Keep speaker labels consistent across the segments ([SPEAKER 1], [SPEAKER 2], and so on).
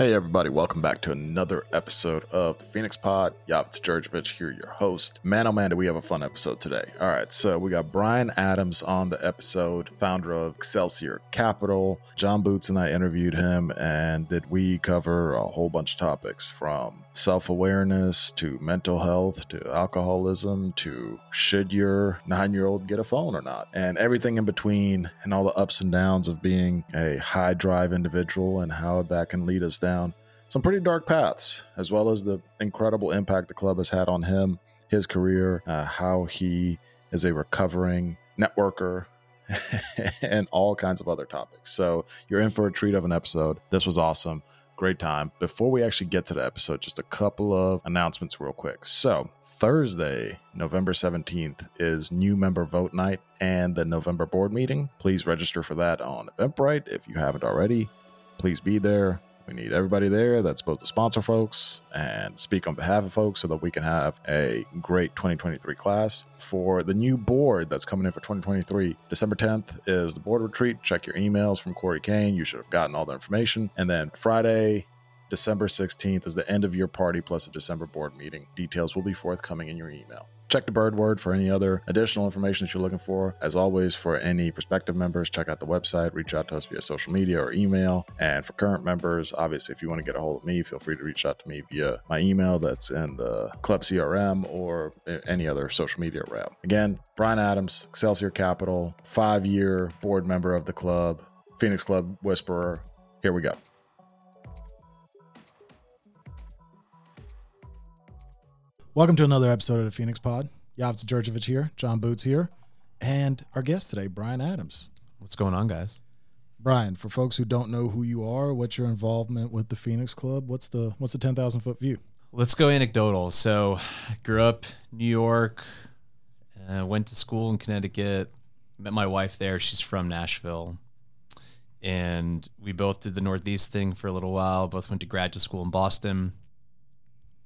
[SPEAKER 1] Hey, everybody, welcome back to another episode of the Phoenix Pod. Yavitz Djurdjevic here, your host. Man, oh man, do we have a fun episode today. All right, so we got Brian Adams on the episode, founder of Excelsior Capital. John Boots and I interviewed him, and did we cover a whole bunch of topics from self awareness to mental health to alcoholism to should your nine year old get a phone or not, and everything in between, and all the ups and downs of being a high drive individual and how that can lead us down some pretty dark paths, as well as the incredible impact the club has had on him, his career, uh, how he is a recovering networker, and all kinds of other topics. So you're in for a treat of an episode. This was awesome. Great time. Before we actually get to the episode, just a couple of announcements, real quick. So, Thursday, November 17th, is new member vote night and the November board meeting. Please register for that on Eventbrite if you haven't already. Please be there we need everybody there that's supposed to sponsor folks and speak on behalf of folks so that we can have a great 2023 class. For the new board that's coming in for 2023, December 10th is the board retreat. Check your emails from Corey Kane. You should have gotten all the information. And then Friday, December 16th is the end of your party plus a December board meeting. Details will be forthcoming in your email. Check the bird word for any other additional information that you're looking for. As always, for any prospective members, check out the website, reach out to us via social media or email. And for current members, obviously, if you want to get a hold of me, feel free to reach out to me via my email that's in the Club CRM or any other social media route. Again, Brian Adams, Excelsior Capital, five year board member of the club, Phoenix Club Whisperer. Here we go. Welcome to another episode of the Phoenix Pod. Yavitz Djurdjevic here, John Boots here, and our guest today, Brian Adams.
[SPEAKER 2] What's going on, guys?
[SPEAKER 1] Brian, for folks who don't know who you are, what's your involvement with the Phoenix Club? What's the what's the ten thousand foot view?
[SPEAKER 2] Let's go anecdotal. So, I grew up New York, uh, went to school in Connecticut, met my wife there. She's from Nashville, and we both did the Northeast thing for a little while. Both went to graduate school in Boston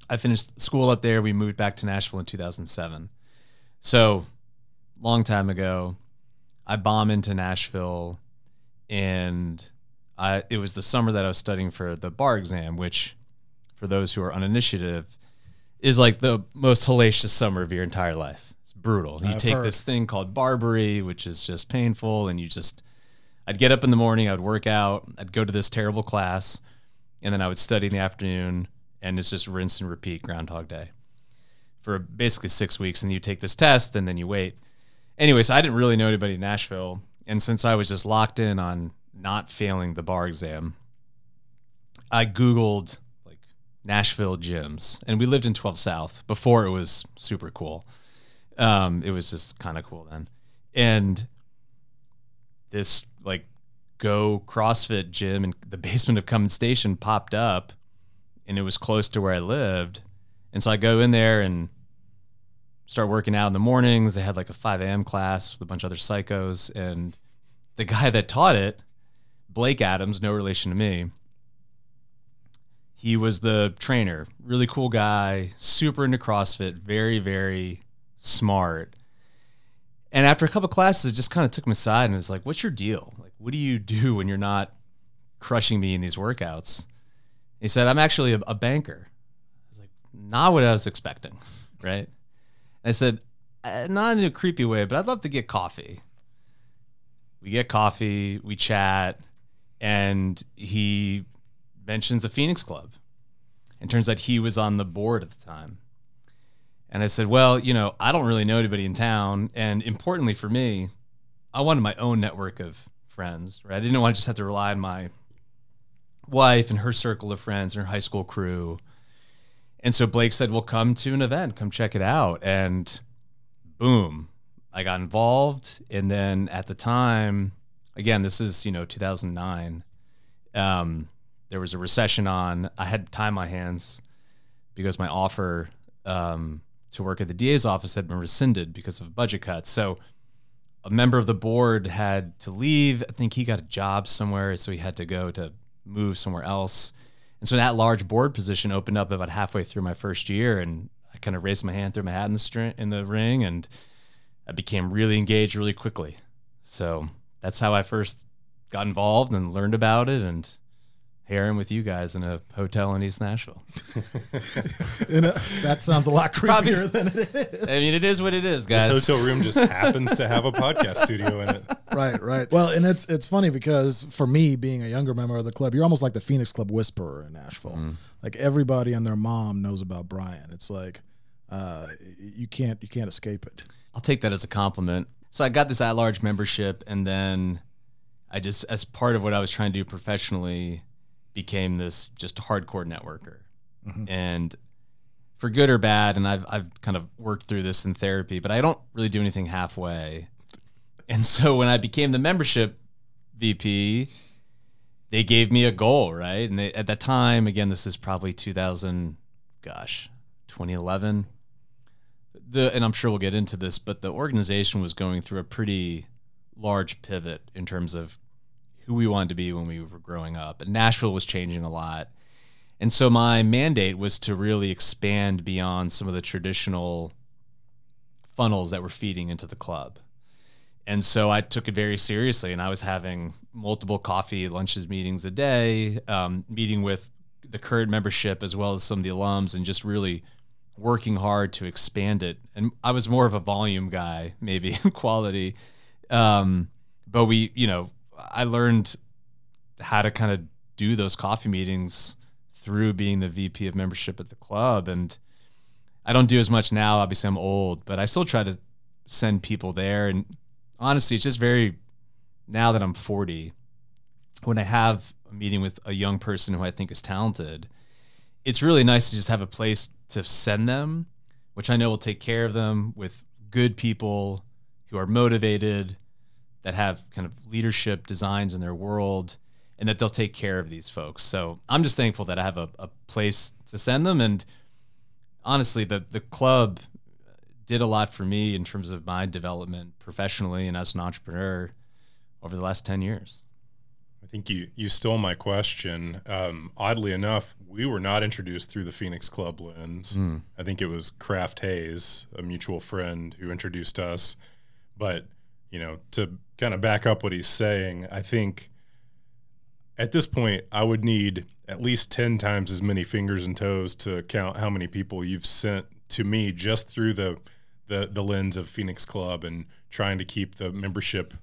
[SPEAKER 2] I finished school up there. We moved back to Nashville in 2007. So, long time ago, I bomb into Nashville, and I it was the summer that I was studying for the bar exam, which, for those who are uninitiative, is like the most hellacious summer of your entire life. It's brutal. You I've take heard. this thing called BarBri, which is just painful, and you just. I'd get up in the morning, I'd work out, I'd go to this terrible class, and then I would study in the afternoon and it's just rinse and repeat Groundhog Day for basically six weeks. And you take this test and then you wait. Anyway, so I didn't really know anybody in Nashville. And since I was just locked in on not failing the bar exam, I Googled like Nashville gyms. And we lived in 12 South before it was super cool. Um, it was just kind of cool then. And this like go CrossFit gym in the basement of Cummins Station popped up and it was close to where I lived. And so I go in there and start working out in the mornings. They had like a 5 a.m. class with a bunch of other psychos. And the guy that taught it, Blake Adams, no relation to me, he was the trainer. Really cool guy, super into CrossFit, very, very smart. And after a couple classes, it just kind of took him aside and was like, What's your deal? Like, what do you do when you're not crushing me in these workouts? He said, I'm actually a, a banker. I was like, not what I was expecting, right? And I said, uh, not in a creepy way, but I'd love to get coffee. We get coffee, we chat, and he mentions the Phoenix Club. And turns out he was on the board at the time. And I said, Well, you know, I don't really know anybody in town. And importantly for me, I wanted my own network of friends, right? I didn't want to just have to rely on my wife and her circle of friends and her high school crew. And so Blake said, Well, come to an event, come check it out. And boom, I got involved. And then at the time, again, this is, you know, 2009, um, there was a recession on. I had time on my hands because my offer um, to work at the DA's office had been rescinded because of a budget cut. So a member of the board had to leave. I think he got a job somewhere, so he had to go to move somewhere else. And so that large board position opened up about halfway through my first year, and I kind of raised my hand, threw my hat in the string, in the ring, and I became really engaged really quickly. So that's how I first got involved and learned about it, and here with you guys in a hotel in East Nashville.
[SPEAKER 3] In a, that sounds a lot creepier
[SPEAKER 2] Probably-
[SPEAKER 3] than it is.
[SPEAKER 2] I mean, it is what it is, guys.
[SPEAKER 4] This hotel room just happens to have a podcast studio in it.
[SPEAKER 3] right, right. Well, and it's it's funny because for me, being a younger member of the club, you're almost like the Phoenix Club whisperer in Nashville.
[SPEAKER 2] Mm.
[SPEAKER 3] Like everybody and their mom knows about Brian. It's like uh, you can't you can't escape it.
[SPEAKER 2] I'll take that as a compliment. So I got this at large membership, and then I just, as part of what I was trying to do professionally, became this just hardcore networker. Mm-hmm. And for good or bad, and I've I've kind of worked through this in therapy, but I don't really do anything halfway. And so when I became the membership VP, they gave me a goal, right? And they, at that time, again, this is probably 2000, gosh, 2011 the and I'm sure we'll get into this, but the organization was going through a pretty large pivot in terms of who we wanted to be when we were growing up. And Nashville was changing a lot. And so my mandate was to really expand beyond some of the traditional funnels that were feeding into the club. And so I took it very seriously, and I was having multiple coffee, lunches, meetings a day, um, meeting with the current membership as well as some of the alums, and just really working hard to expand it. And I was more of a volume guy, maybe in quality. Um, but we, you know, I learned how to kind of do those coffee meetings through being the VP of membership at the club. And I don't do as much now. Obviously, I'm old, but I still try to send people there. And honestly, it's just very, now that I'm 40, when I have a meeting with a young person who I think is talented, it's really nice to just have a place to send them, which I know will take care of them with good people who are motivated, that have kind of leadership designs in their world, and that they'll take care of these folks. So I'm just thankful that I have a, a place to send them. And honestly, the the club did a lot for me in terms of my development professionally and as an entrepreneur over the last 10 years.
[SPEAKER 4] I think you you stole my question. Um, oddly enough, we were not introduced through the Phoenix Club lens. I think it was Kraft Hayes, a mutual friend, who introduced us. But you know, to kind of back up what he's saying, I think at this point I would need at least ten times as many fingers and toes to count how many people you've sent to me just through the the, the lens of Phoenix Club and trying to keep the membership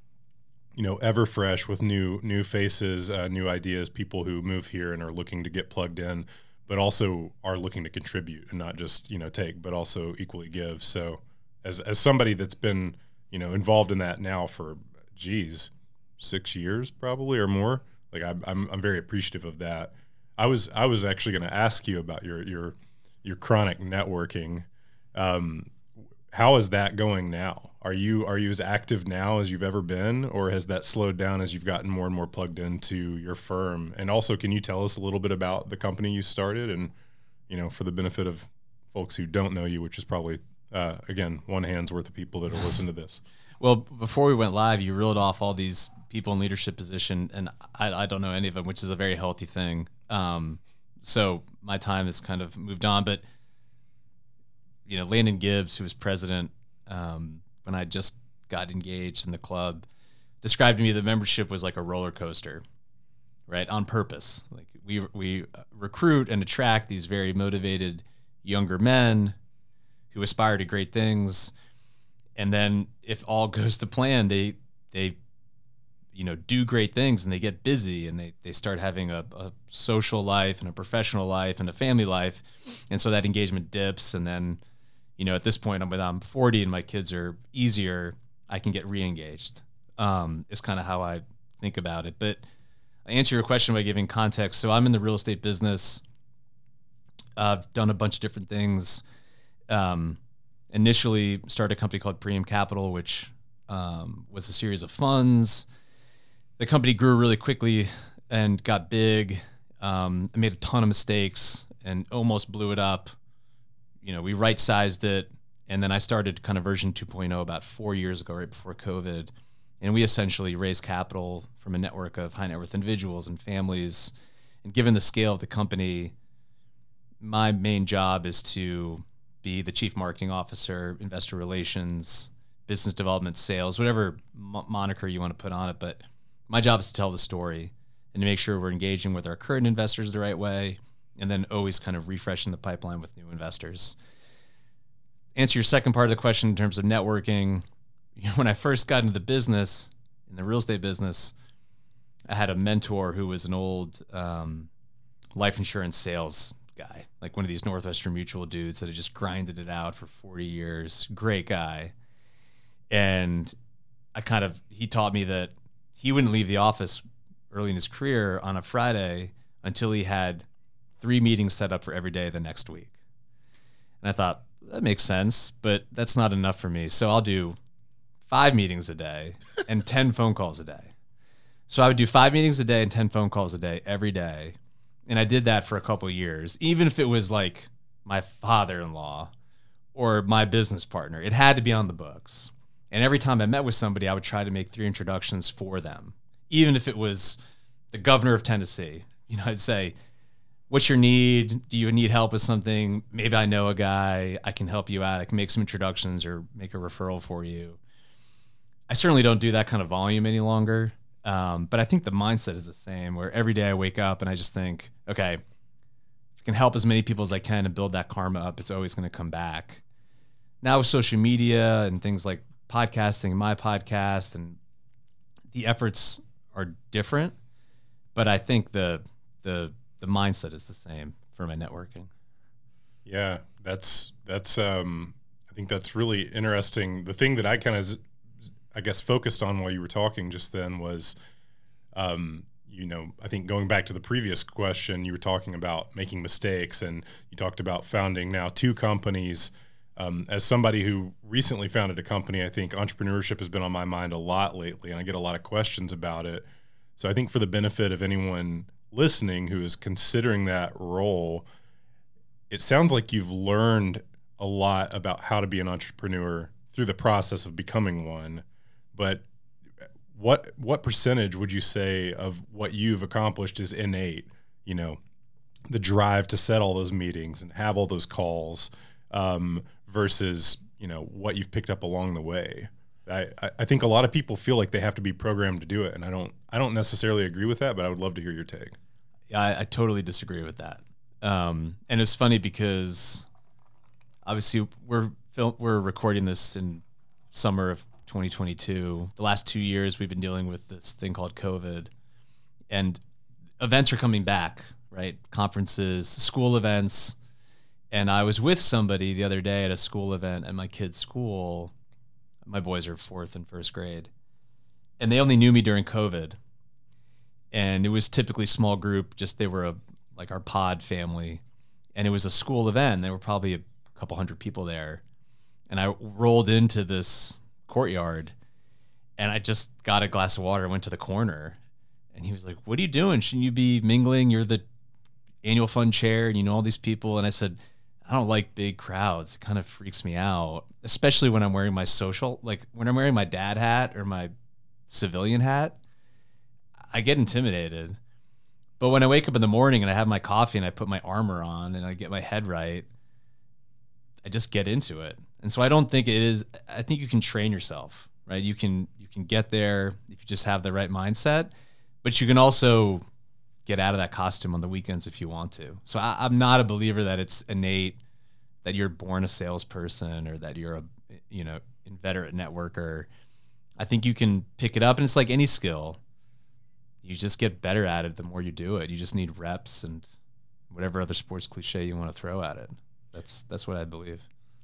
[SPEAKER 4] you know ever fresh with new new faces uh, new ideas people who move here and are looking to get plugged in but also are looking to contribute and not just you know take but also equally give. So as as somebody that's been you know involved in that now for geez six years probably or more like I'm, I'm, I'm very appreciative of that i was i was actually going to ask you about your your your chronic networking um, how is that going now? Are you are you as active now as you've ever been, or has that slowed down as you've gotten more and more plugged into your firm? And also, can you tell us a little bit about the company you started, and you know, for the benefit of folks who don't know you, which is probably uh, again one hand's worth of people that are listening to this.
[SPEAKER 2] Well, before we went live, you reeled off all these people in leadership position, and I, I don't know any of them, which is a very healthy thing. Um, so my time has kind of moved on, but you know, Landon Gibbs, who was president um, when I just got engaged in the club, described to me the membership was like a roller coaster, right? On purpose. Like we we recruit and attract these very motivated younger men who aspire to great things, and then if all goes to plan, they they you know do great things and they get busy and they, they start having a, a social life and a professional life and a family life. And so that engagement dips and then you know at this point i'm i'm 40 and my kids are easier i can get re-engaged um, is kind of how i think about it. But i answer your question by giving context. So i'm in the real estate business. I've done a bunch of different things um, initially started a company called Priam Capital, which um, was a series of funds. The company grew really quickly and got big. Um, I made a ton of mistakes and almost blew it up. You know, we right sized it. And then I started kind of version 2.0 about four years ago, right before COVID. And we essentially raised capital from a network of high net worth individuals and families. And given the scale of the company, my main job is to be the chief marketing officer, investor relations, business development, sales, whatever mo- moniker you want to put on it. But my job is to tell the story and to make sure we're engaging with our current investors the right way, and then always kind of refreshing the pipeline with new investors. Answer your second part of the question in terms of networking. You know, when I first got into the business, in the real estate business, I had a mentor who was an old um, life insurance sales guy, like one of these Northwestern Mutual dudes that had just grinded it out for 40 years. Great guy. And I kind of, he taught me that he wouldn't leave the office early in his career on a Friday until he had three meetings set up for every day the next week. And I thought, that makes sense, but that's not enough for me. So I'll do five meetings a day and 10 phone calls a day. So I would do five meetings a day and 10 phone calls a day every day. And I did that for a couple years, even if it was like my father in law or my business partner. It had to be on the books. And every time I met with somebody, I would try to make three introductions for them, even if it was the governor of Tennessee. You know, I'd say, What's your need? Do you need help with something? Maybe I know a guy. I can help you out. I can make some introductions or make a referral for you. I certainly don't do that kind of volume any longer. Um, but I think the mindset is the same where every day I wake up and I just think, okay, if I can help as many people as I can and build that karma up, it's always going to come back. Now with social media and things like podcasting, my podcast, and the efforts are different, but I think the the the mindset is the same for my networking.
[SPEAKER 4] Yeah, that's that's um I think that's really interesting. The thing that I kind of I guess focused on while you were talking just then was um you know, I think going back to the previous question, you were talking about making mistakes and you talked about founding now two companies. Um, as somebody who recently founded a company, I think entrepreneurship has been on my mind a lot lately, and I get a lot of questions about it. So I think for the benefit of anyone listening who is considering that role, it sounds like you've learned a lot about how to be an entrepreneur through the process of becoming one. But what what percentage would you say of what you've accomplished is innate? You know, the drive to set all those meetings and have all those calls um, versus you know what you've picked up along the way. I, I think a lot of people feel like they have to be programmed to do it, and I don't I don't necessarily agree with that, but I would love to hear your take.
[SPEAKER 2] Yeah, I, I totally disagree with that. Um, and it's funny because obviously we're we're recording this in summer of 2022. The last two years we've been dealing with this thing called COVID, and events are coming back, right? Conferences, school events. And I was with somebody the other day at a school event at my kid's school my boys are fourth and first grade, and they only knew me during COVID. And it was typically small group, just they were a like our pod family, and it was a school event. There were probably a couple hundred people there, and I rolled into this courtyard, and I just got a glass of water. And went to the corner, and he was like, "What are you doing? Shouldn't you be mingling? You're the annual fund chair, and you know all these people." And I said, I don't like big crowds. It kind of freaks me out, especially when I'm wearing my social, like when I'm wearing my dad hat or my civilian hat. I get intimidated. But when I wake up in the morning and I have my coffee and I put my armor on and I get my head right, I just get into it. And so I don't think it is I think you can train yourself, right? You can you can get there if you just have the right mindset, but you can also get out of that costume on the weekends if you want to. So I, am not a believer that it's innate that you're born a salesperson or that you're a you know inveterate networker. I think you can pick it up, and it's like any skill. You just get better at it the more you do it. You just need reps and whatever other sports cliche you want to throw at it. That's that's what I believe.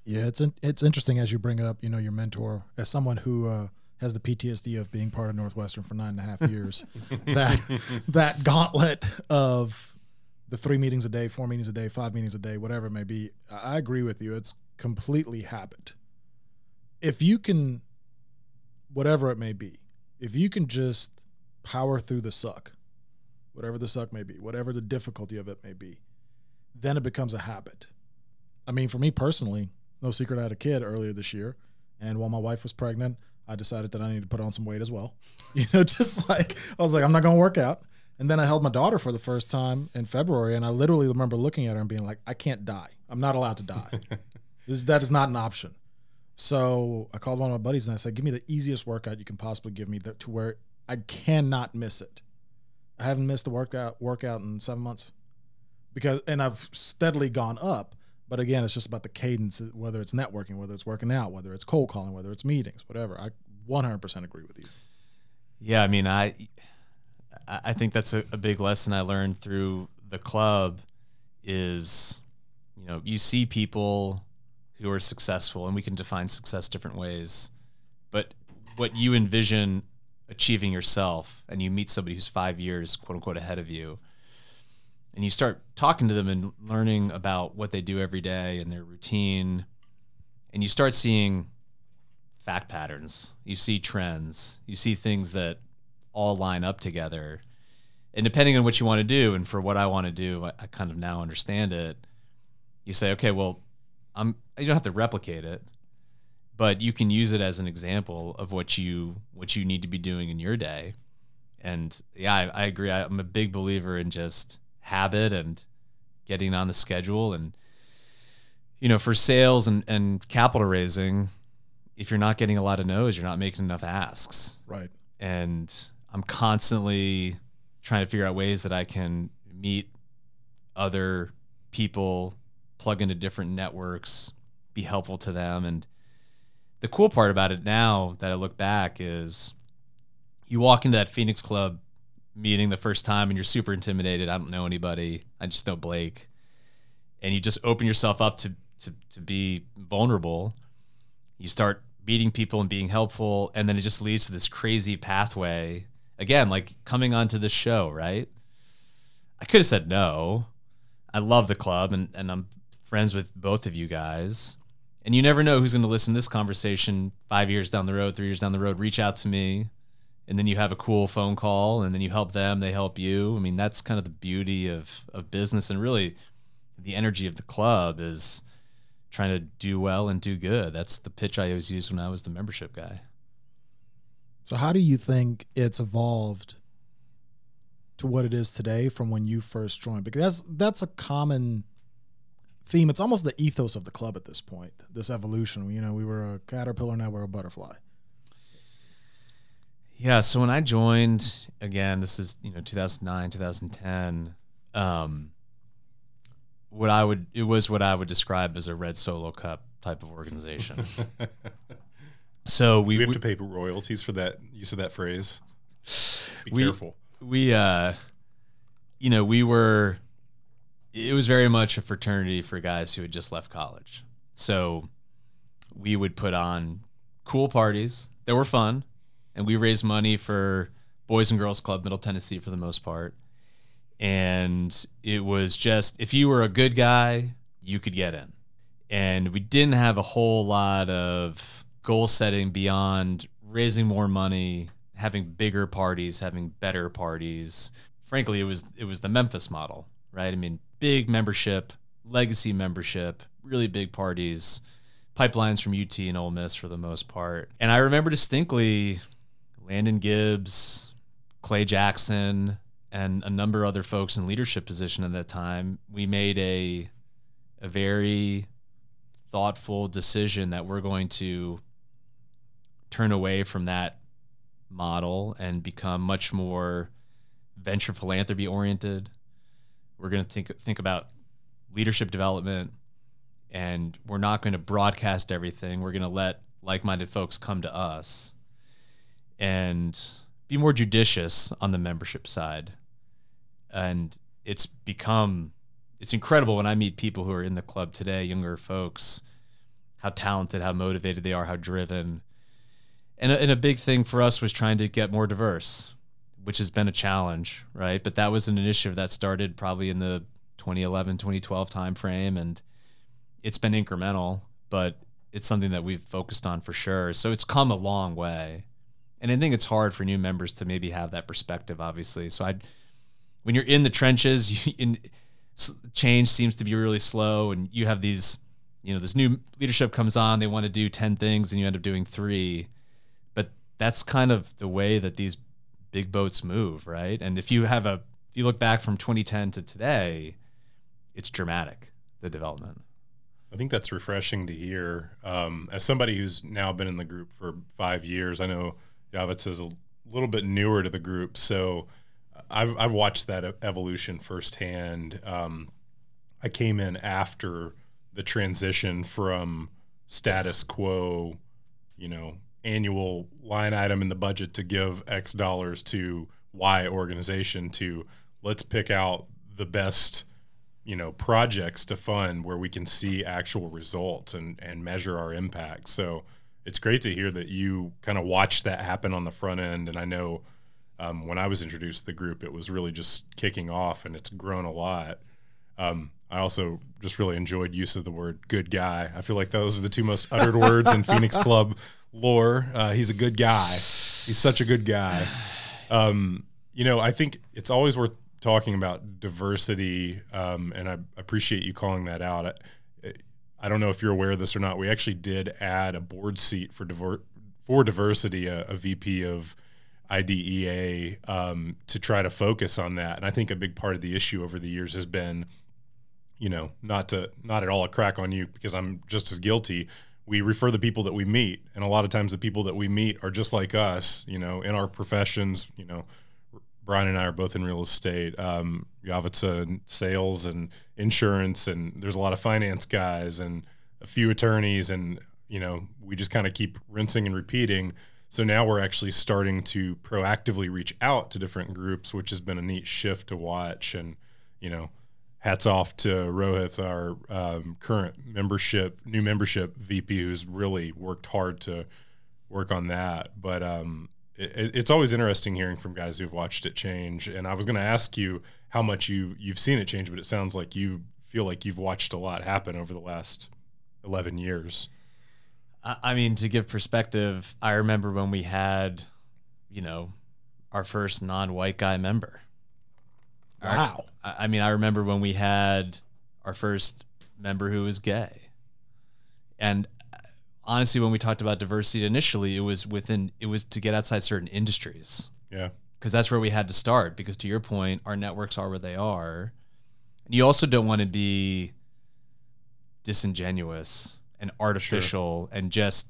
[SPEAKER 3] Yeah, it's it's interesting as you bring up, you know, your mentor as someone who uh, has the PTSD of being part of Northwestern for nine and a half years. that that gauntlet of the three meetings a day, four meetings a day, five meetings a day, whatever it may be. I agree with you. It's completely habit. If you can, whatever it may be, if you can just power through the suck, whatever the suck may be, whatever the difficulty of it may be, then it becomes a habit. I mean, for me personally, no secret I had a kid earlier this year. And while my wife was pregnant, I decided that I needed to put on some weight as well. You know, just like I was like, I'm not going to work out. And then I held my daughter for the first time in February, and I literally remember looking at her and being like, I can't die. I'm not allowed to die. this, that is not an option. So I called one of my buddies and I said, Give me the easiest workout you can possibly give me that, to where I cannot miss it. I haven't missed a workout workout in seven months because, and I've steadily gone up. But again, it's just about the cadence, uh, whether it's networking, whether it's working out, whether it's cold calling, whether it's meetings, whatever. I 100% agree with you.
[SPEAKER 2] Yeah, I mean, I I think that's a, a big lesson I learned through the club is, you know, you see people who are successful, and we can define success different ways, but what you envision achieving yourself, and you meet somebody who's five years, quote unquote, ahead of you, and you start talking to them and learning about what they do every day and their routine, and you start seeing fact patterns, you see trends, you see things that all line up together. And depending on what you want to do, and for what I want to do, I, I kind of now understand it. You say, okay, well, I'm. You don't have to replicate it, but you can use it as an example of what you what you need to be doing in your day. And yeah, I, I agree. I, I'm a big believer in just habit and getting on the schedule and you know for sales and, and capital raising if you're not getting a lot of no's you're not making enough asks
[SPEAKER 3] Right.
[SPEAKER 2] and I'm constantly trying to figure out ways that I can meet other people, plug into different networks, be helpful to them. And the cool part about it now that I look back is you walk into that Phoenix Club meeting the first time and you're super intimidated. I don't know anybody. I just know Blake. And you just open yourself up to to, to be vulnerable. You start meeting people and being helpful, and then it just leads to this crazy pathway. Again, like coming onto the show, right? I could have said no. I love the club and, and I'm friends with both of you guys. And you never know who's going to listen to this conversation five years down the road, three years down the road, reach out to me. And then you have a cool phone call and then you help them, they help you. I mean, that's kind of the beauty of, of business and really the energy of the club is trying to do well and do good. That's the pitch I always used when I was the membership guy.
[SPEAKER 3] So, how do you think it's evolved to what it is today from when you first joined? Because that's that's a common theme. It's almost the ethos of the club at this point. This evolution. You know, we were a caterpillar, now we're a butterfly.
[SPEAKER 2] Yeah. So when I joined, again, this is you know 2009, 2010. Um, what I would it was what I would describe as a red solo cup type of organization. so we,
[SPEAKER 4] we have
[SPEAKER 2] we
[SPEAKER 4] to pay royalties for that use of that phrase. Be
[SPEAKER 2] We-
[SPEAKER 4] careful.
[SPEAKER 2] we uh you know we were it was very much a fraternity for guys who had just left college so we would put on cool parties that were fun and we raised money for boys and girls club middle tennessee for the most part. And it was just if you were a good guy you could get in. And we didn't have a whole lot of goal setting beyond raising more money having bigger parties having better parties. Frankly it was it was the memphis model right? I mean big membership legacy membership really big parties pipelines from ut and Ole miss for the most part. And i remember distinctly landon gibbs clay jackson and a number of other folks in leadership position at that time we made a a very thoughtful decision that we're going to turn away from that model and become much more venture philanthropy oriented. We're going to think think about leadership development and we're not going to broadcast everything. We're going to let like-minded folks come to us and be more judicious on the membership side. And it's become it's incredible when I meet people who are in the club today, younger folks, how talented, how motivated they are, how driven. And a, and a big thing for us was trying to get more diverse, which has been a challenge, right? But that was an initiative that started probably in the 2011, 2012 timeframe, and it's been incremental, but it's something that we've focused on for sure. So it's come a long way. And I think it's hard for new members to maybe have that perspective, obviously. So I, when you're in the trenches, you, in, change seems to be really slow, and you have these, you know, this new leadership comes on, they want to do ten things, and you end up doing three. But that's kind of the way that these big boats move, right? And if you have a, if you look back from 2010 to today, it's dramatic the development.
[SPEAKER 4] I think that's refreshing to hear. Um, as somebody who's now been in the group for five years, I know Javits is a little bit newer to the group. So I've I've watched that evolution firsthand. Um, I came in after the transition from status quo, you know, annual line item in the budget to give X dollars to Y organization to let's pick out the best, you know, projects to fund where we can see actual results and and measure our impact. So it's great to hear that you kind of watched that happen on the front end. And I know um, when I was introduced to the group, it was really just kicking off, and it's grown a lot. Um, I also just really enjoyed use of the word "good guy." I feel like those are the two most uttered words in Phoenix Club lore. Uh, he's a good guy. He's such a good guy. Um, you know, I think it's always worth talking about diversity, um, and I appreciate you calling that out. I, I don't know if you're aware of this or not. We actually did add a board seat for diver- for diversity, a, a VP of IDEA, um, to try to focus on that. And I think a big part of the issue over the years has been, you know, not to not at all a crack on you because I'm just as guilty. We refer the people that we meet, and a lot of times the people that we meet are just like us, you know, in our professions. You know, Brian and I are both in real estate. Um, Yavitsa in sales and insurance, and there's a lot of finance guys and a few attorneys, and you know, we just kind of keep rinsing and repeating. So now we're actually starting to proactively reach out to different groups, which has been a neat shift to watch. And you know, hats off to Rohit, our um, current membership, new membership VP, who's really worked hard to work on that. But um, it, it's always interesting hearing from guys who've watched it change. And I was going to ask you how much you you've seen it change, but it sounds like you feel like you've watched a lot happen over the last eleven years.
[SPEAKER 2] I mean, to give perspective, I remember when we had, you know, our first non-white guy member.
[SPEAKER 3] Wow.
[SPEAKER 2] Our, I mean, I remember when we had our first member who was gay. And honestly, when we talked about diversity initially, it was within it was to get outside certain industries.
[SPEAKER 4] Yeah.
[SPEAKER 2] Because that's where we had to start. Because to your point, our networks are where they are. And you also don't want to be disingenuous and artificial sure. and just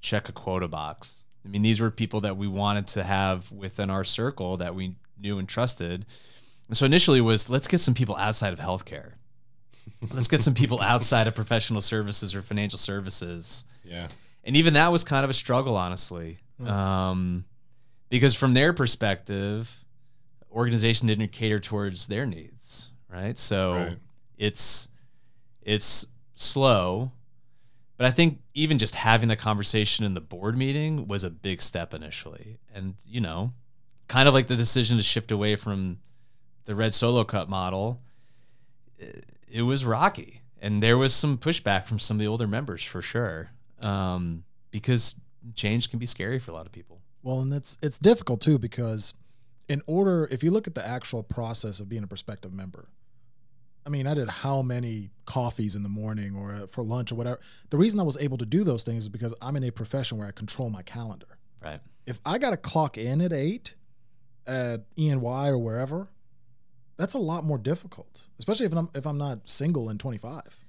[SPEAKER 2] check a quota box. I mean, these were people that we wanted to have within our circle that we knew and trusted. And so initially was let's get some people outside of healthcare. let's get some people outside of professional services or financial services.
[SPEAKER 4] Yeah.
[SPEAKER 2] And even that was kind of a struggle, honestly. Mm. Um, because from their perspective, organization didn't cater towards their needs, right? So right. it's it's slow but I think even just having the conversation in the board meeting was a big step initially. And, you know, kind of like the decision to shift away from the red solo cup model, it, was rocky. And there was some pushback from some of the older members for sure. Um, because change can be scary for a lot of people.
[SPEAKER 3] Well, and it's it's difficult too because in order if you look at the actual process of being a prospective member, I mean, I did how many coffees in the morning or uh, for lunch or whatever. The reason I was able to do those things is because I'm in a profession where I control my calendar.
[SPEAKER 2] Right.
[SPEAKER 3] If I got to clock in at eight at E&Y or wherever, that's a lot more difficult, especially if I'm if I'm not single and 25.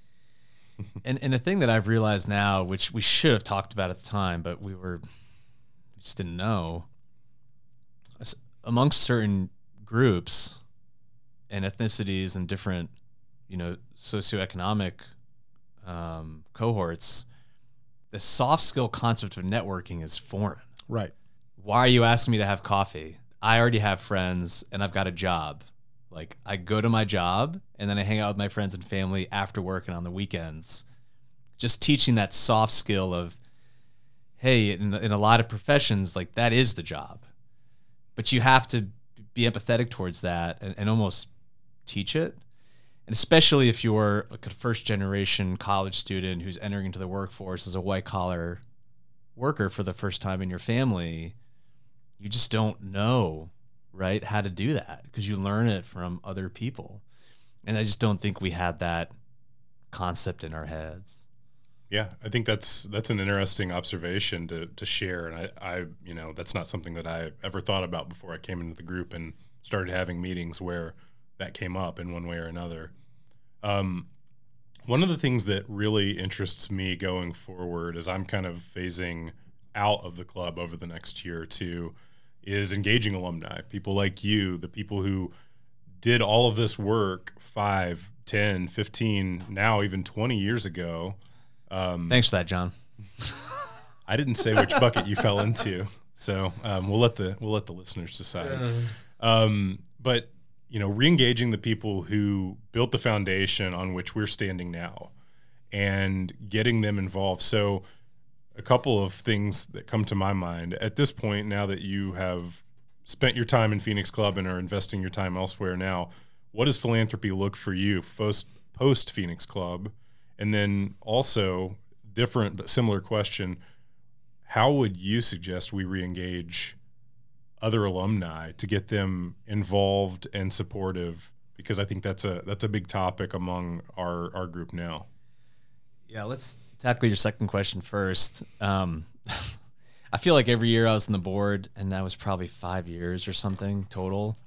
[SPEAKER 2] And and the thing that I've realized now, which we should have talked about at the time, but we were we just didn't know, amongst certain groups and ethnicities and different you know socioeconomic um, cohorts, the soft skill concept of networking is foreign.
[SPEAKER 3] Right.
[SPEAKER 2] Why are you asking me to have coffee? I already have friends and I've got a job. Like I go to my job and then I hang out with my friends and family after work and on the weekends. Just teaching that soft skill of, hey, in, in a lot of professions, like that is the job, but you have to be empathetic towards that and, and almost teach it and especially if you're like a first generation college student who's entering into the workforce as a white collar worker for the first time in your family, you just don't know, right, how to do that because you learn it from other people. And I just don't think we had that concept in our heads.
[SPEAKER 4] Yeah, I think that's that's an interesting observation to to share, and I, I you know that's not something that I ever thought about before I came into the group and started having meetings where that came up in one way or another. Um, one of the things that really interests me going forward as I'm kind of phasing out of the club over the next year or two is engaging alumni, people like you, the people who did all of this work 5, 10, 15, now even 20 years ago.
[SPEAKER 2] Um, Thanks for that, John.
[SPEAKER 4] I didn't say which bucket you fell into, so um, we'll let the we'll let the listeners decide. Um, but you know, reengaging the people who built the foundation on which we're standing now, and getting them involved. So, a couple of things that come to my mind at this point, now that you have spent your time in Phoenix Club and are investing your time elsewhere now, what does philanthropy look for you post post Phoenix Club? And then also different but similar question how would you suggest we reengage other alumni to get them involved and supportive? Because I think that's a that's a big topic among our our group now.
[SPEAKER 2] Yeah, let's tackle your second question first. Um, I feel like every year I was on the board, and that was probably five years or something total.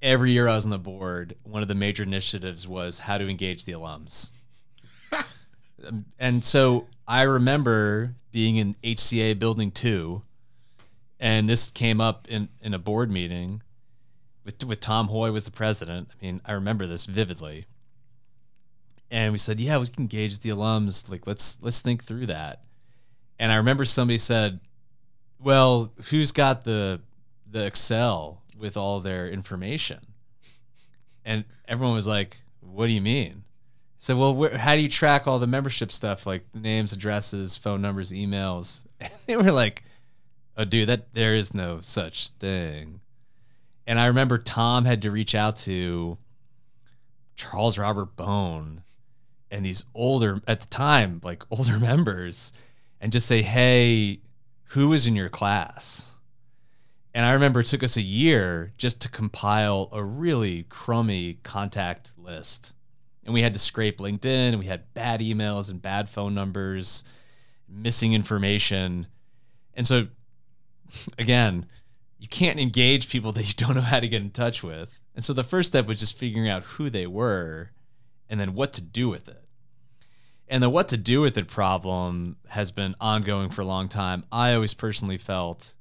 [SPEAKER 2] Every year I was on the board, one of the major initiatives was how to engage the alums. and so I remember being in HCA Building Two, and this came up in in a board meeting with with Tom Hoy was the president. I mean, I remember this vividly. And we said, "Yeah, we can engage the alums. Like, let's let's think through that." And I remember somebody said, "Well, who's got the the Excel with all their information?" And everyone was like, "What do you mean?" So, well, where, how do you track all the membership stuff, like names, addresses, phone numbers, emails? And they were like, "Oh, dude, that there is no such thing." And I remember Tom had to reach out to Charles Robert Bone and these older, at the time, like older members, and just say, "Hey, who was in your class?" And I remember it took us a year just to compile a really crummy contact list and we had to scrape LinkedIn and we had bad emails and bad phone numbers, missing information. And so again, you can't engage people that you don't know how to get in touch with. And so the first step was just figuring out who they were and then what to do with it. And the what to do with it problem has been ongoing for a long time. I always personally felt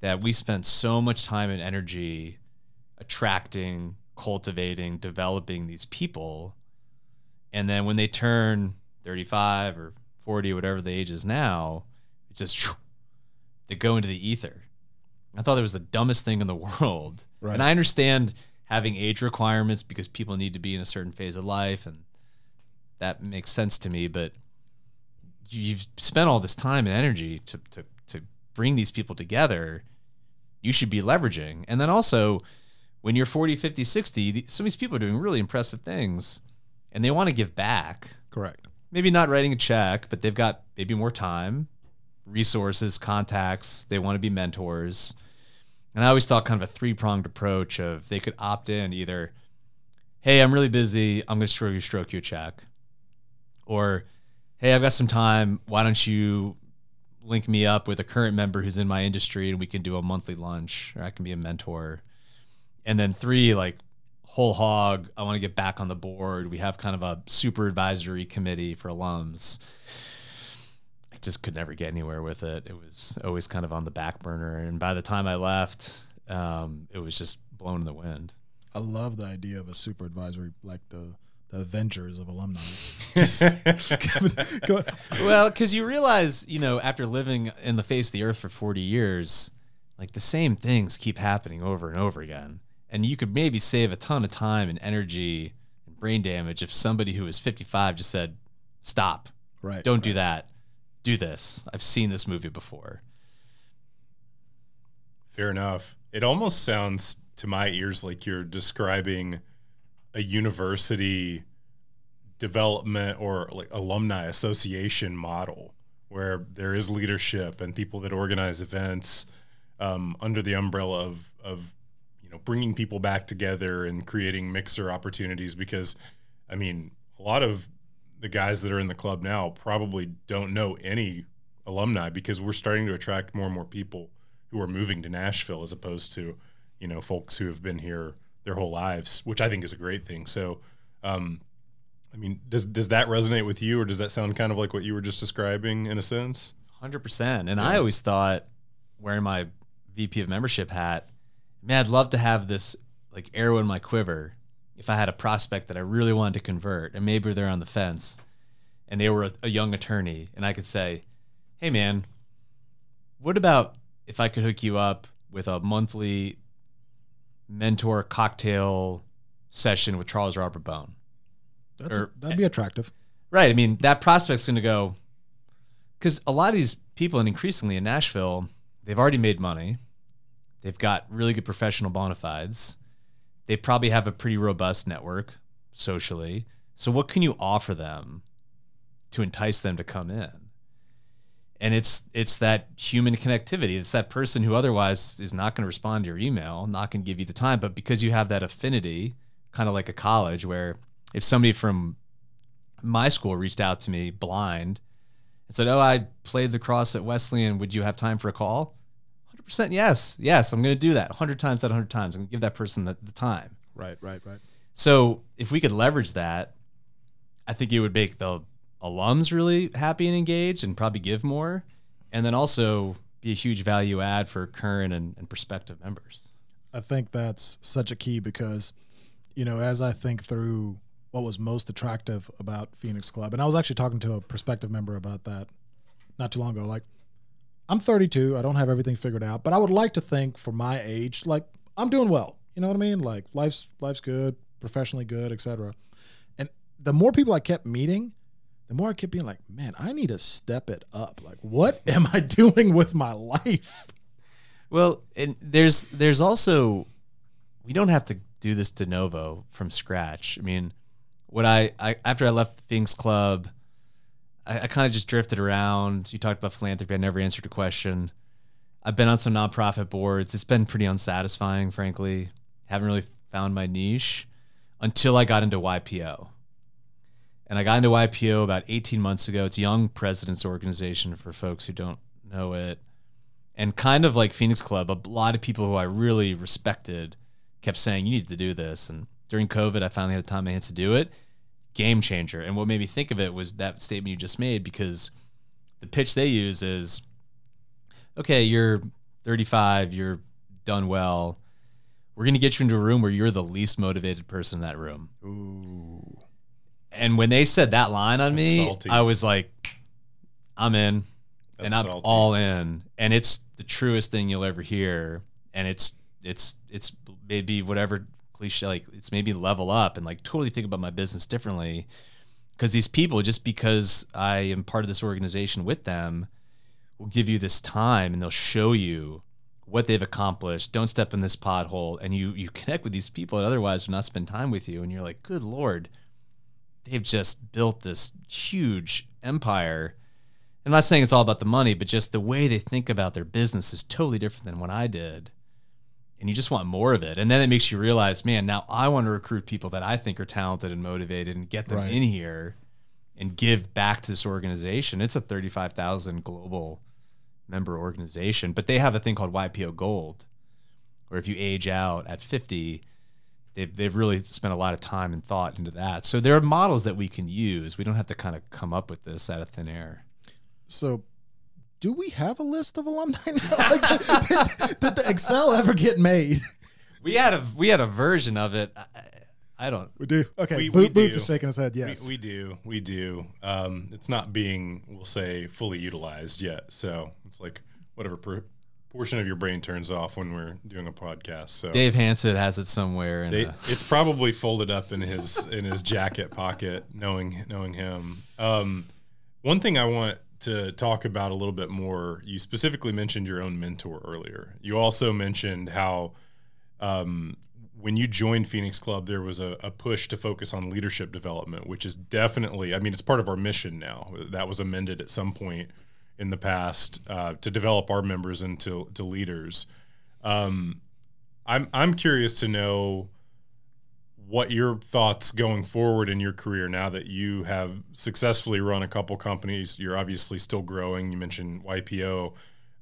[SPEAKER 2] that we spent so much time and energy attracting cultivating, developing these people. And then when they turn 35 or 40, whatever the age is now, it's just they go into the ether. I thought that was the dumbest thing in the world. Right. And I understand having age requirements because people need to be in a certain phase of life and that makes sense to me, but you've spent all this time and energy to to to bring these people together. You should be leveraging. And then also when you're 40, 50, 60, some of these people are doing really impressive things and they want to give back.
[SPEAKER 3] Correct.
[SPEAKER 2] Maybe not writing a check, but they've got maybe more time, resources, contacts. They want to be mentors. And I always thought kind of a three pronged approach of they could opt in either, hey, I'm really busy. I'm going to stroke you, stroke you a check. Or, hey, I've got some time. Why don't you link me up with a current member who's in my industry and we can do a monthly lunch or I can be a mentor? And then three like whole hog i want to get back on the board. We have kind of a super advisory committee for alums. I just could never get anywhere with it. It was always kind of on the back burner. And by the time i left um, it was just blown in the wind.
[SPEAKER 3] I love the idea of a super advisory like the the Avengers of alumni.
[SPEAKER 2] well, because you realize, you know, after living in the face of the earth for 40 years, like the same things keep happening over and over again. And you could maybe save a ton of time and energy and brain damage if somebody who is 55 just said stop.
[SPEAKER 3] Right
[SPEAKER 2] don't
[SPEAKER 3] right.
[SPEAKER 2] do that. Do this. I've seen this movie before.
[SPEAKER 4] Fair enough. It almost sounds to my ears like you're describing a university development or like alumni association model where there is leadership and people that organize events um, under the umbrella of, of you know bringing people back together and creating mixer opportunities because I mean a lot of the guys that are in the club now probably don't know any alumni because we're starting to attract more and more people who are moving to Nashville as opposed to you know folks who have been here their whole lives, which I think is a great thing. So, um, I mean, does does that resonate with you, or does that sound kind of like what you were just describing in a sense?
[SPEAKER 2] Hundred percent. And yeah. I always thought wearing my VP of membership hat, man, I'd love to have this like arrow in my quiver if I had a prospect that I really wanted to convert and maybe they're on the fence and they were a, a young attorney and I could say, hey, man, what about if I could hook you up with a monthly mentor cocktail session with Charles Robert Bone?
[SPEAKER 3] That's
[SPEAKER 2] Or-
[SPEAKER 3] that'd be attractive.
[SPEAKER 2] Right. I mean, that prospect's going to go because a lot of these people, and increasingly in Nashville, they've already made money. They've got really good professional bona fides. They probably have a pretty robust network socially. So, what can you offer them to entice them to come in? And it's it's that human connectivity. It's that person who otherwise is not going to respond to your email, not going to give you the time, but because you have that affinity, kind of like a college, where if somebody from my school reached out to me blind and said, "Oh, I played lacrosse at Wesleyan. Would you have time for a call?" 100% yes. Yes, I'm going to do that 100 times out 100 times. I'm going to give that person the, the time.
[SPEAKER 3] Right, right, right.
[SPEAKER 2] So, if we could leverage that, I think it would make the alums really happy and engaged and probably give more and then also be a huge value add for current and, and prospective members.
[SPEAKER 3] I think that's such a key because, you know, as I think through what was most attractive about Phoenix Club, and I was actually talking to a prospective member about that not too long ago. Like, I'm 32, I don't have everything figured out, but I would like to think for my age, like I'm doing well. You know what I mean? Like life's life's good, professionally good, etc. And the more people I kept meeting, the more I kept being like, man, I need to step it up. Like, what am I doing with my life?
[SPEAKER 2] Well, and there's there's also we don't have to do this de novo from scratch. I mean, what I, I after I left Phoenix Club, I, I kind of just drifted around. You talked about philanthropy. I never answered a question. I've been on some nonprofit boards. It's been pretty unsatisfying, frankly. Haven't really found my niche until I got into YPO. And I got into YPO about 18 months ago. It's young president's organization for folks who don't know it and kind of like Phoenix Club, a lot of people who I really respected kept saying, "You need to do this." And during COVID, I finally had the time my hands to do it. Game changer. And what made me think of it was that statement you just made because the pitch they use is, "Okay, you're 35, you're done well. We're going to get you into a room where you're the least motivated person in that room."
[SPEAKER 3] Ooh.
[SPEAKER 2] And when they said that line on
[SPEAKER 4] That's
[SPEAKER 2] me,
[SPEAKER 4] salty.
[SPEAKER 2] I was like, "I'm in." and I'm
[SPEAKER 4] salty.
[SPEAKER 2] all in. And it's the truest thing you'll ever hear. And it's it's it's maybe whatever cliche like it's maybe level up and like totally think about my business differently. Because these people, just because I am part of this organization with them, will give you this time and they'll show you what they've accomplished. Don't step in this pothole, and you you connect with these people that otherwise would not spend time with you, and you're like, good lord, they've just built this huge empire. I'm not saying it's all about the money, but just the way they think about their business is totally different than what I did. And you just want more of it. And then it makes you realize, man, now I want to recruit people that I think are talented and motivated and get them
[SPEAKER 3] Right.
[SPEAKER 2] in here and give back to this organization. It's a 35,000 global member organization, but they have a thing called YPO Gold, where if you age out at 50, they've, they've really spent a lot of time and thought into that. So there are models that we can use. We don't have to kind of come up with this out of thin air.
[SPEAKER 3] So, do we have a list of alumni now? Like, did, did the Excel ever get made?
[SPEAKER 2] We had a we had a version of it. I, I don't.
[SPEAKER 3] We do. Okay.
[SPEAKER 4] We-
[SPEAKER 3] Bo-
[SPEAKER 4] we
[SPEAKER 3] Boots
[SPEAKER 4] do.
[SPEAKER 3] is shaking his head.
[SPEAKER 4] We-
[SPEAKER 3] Yes.
[SPEAKER 4] We, do. We do. Um, it's not being, we'll say, fully utilized yet. So it's like whatever per- portion of your brain turns off when we're doing a podcast. So
[SPEAKER 2] Dave Hansen has it somewhere.
[SPEAKER 4] They,
[SPEAKER 2] a,
[SPEAKER 4] it's probably folded up in his in his jacket pocket, knowing knowing him. Um, one thing I want to talk about a little bit more. You specifically mentioned your own mentor earlier. You also mentioned how um, when you joined Phoenix Club, there was a, a push to focus on leadership development, which is definitely, I mean, it's part of our mission now. That was amended at some point in the past uh, to develop our members into to leaders. Um, I'm I'm curious to know what your thoughts going forward in your career now that you have successfully run a couple companies. You're obviously still growing. You mentioned YPO.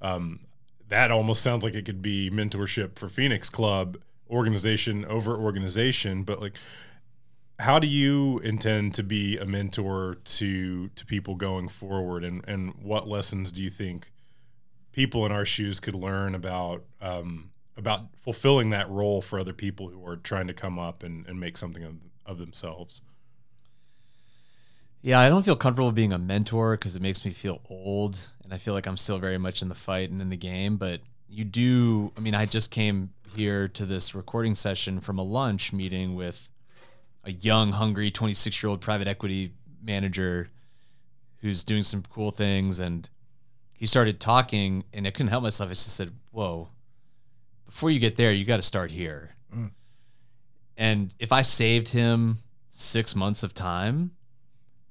[SPEAKER 4] Um, that almost sounds like it could be mentorship for Phoenix Club organization over organization. But like, how do you intend to be a mentor to to people going forward, and and what lessons do you think people in our shoes could learn about um, about fulfilling that role for other people who are trying to come up and, and make something of, of themselves.
[SPEAKER 2] Yeah, I don't feel comfortable being a mentor because it makes me feel old, and I feel like I'm still very much in the fight and in the game. But you do, I mean, I just came here to this recording session from a lunch meeting with a young, hungry 26 year old private equity manager who's doing some cool things. And he started talking, and I couldn't help myself. I just said, Whoa, before you get there, you got to start here. Mm. And if I saved him six months of time,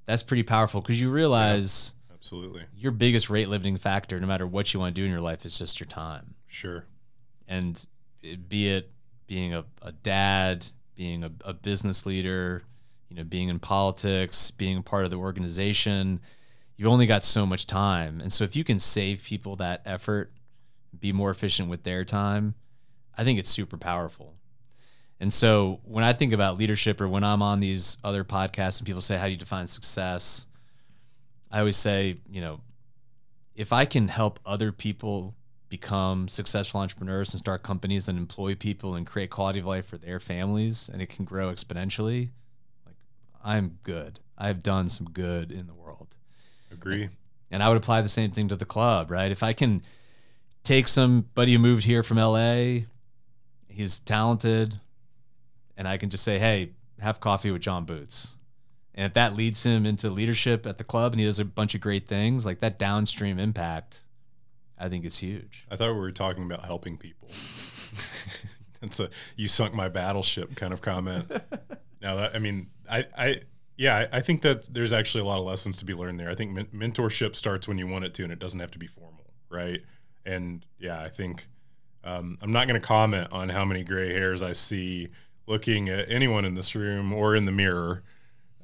[SPEAKER 2] that's pretty powerful because you realize
[SPEAKER 4] yeah, absolutely
[SPEAKER 2] your biggest rate limiting factor, no matter what you want to do in your life, is just your time.
[SPEAKER 4] Sure.
[SPEAKER 2] And be it being a, a dad, being a, a business leader, you know, being in politics, being part of the organization, you've only got so much time. And so if you can save people that effort, be more efficient with their time, I think it's super powerful. And so when I think about leadership or when I'm on these other podcasts and people say, How do you define success? I always say, you know, if I can help other people become successful entrepreneurs and start companies and employ people and create quality of life for their families and it can grow exponentially, like I'm good. I've done some good in the world.
[SPEAKER 4] Agree.
[SPEAKER 2] And I would apply the same thing to the club, right? If I can take somebody who moved here from LA, he's talented, and I can just say, "Hey, have coffee with John Boots." And if that leads him into leadership at the club and he does a bunch of great things, like that downstream impact I think is huge.
[SPEAKER 4] I thought we were talking about helping people. That's a you sunk my battleship kind of comment. now that I mean, I, I yeah, I, I, think that there's actually a lot of lessons to be learned there. I think men- mentorship starts when you want it to, and it doesn't have to be formal, right? And yeah, I think um, I'm not going to comment on how many gray hairs I see looking at anyone in this room or in the mirror.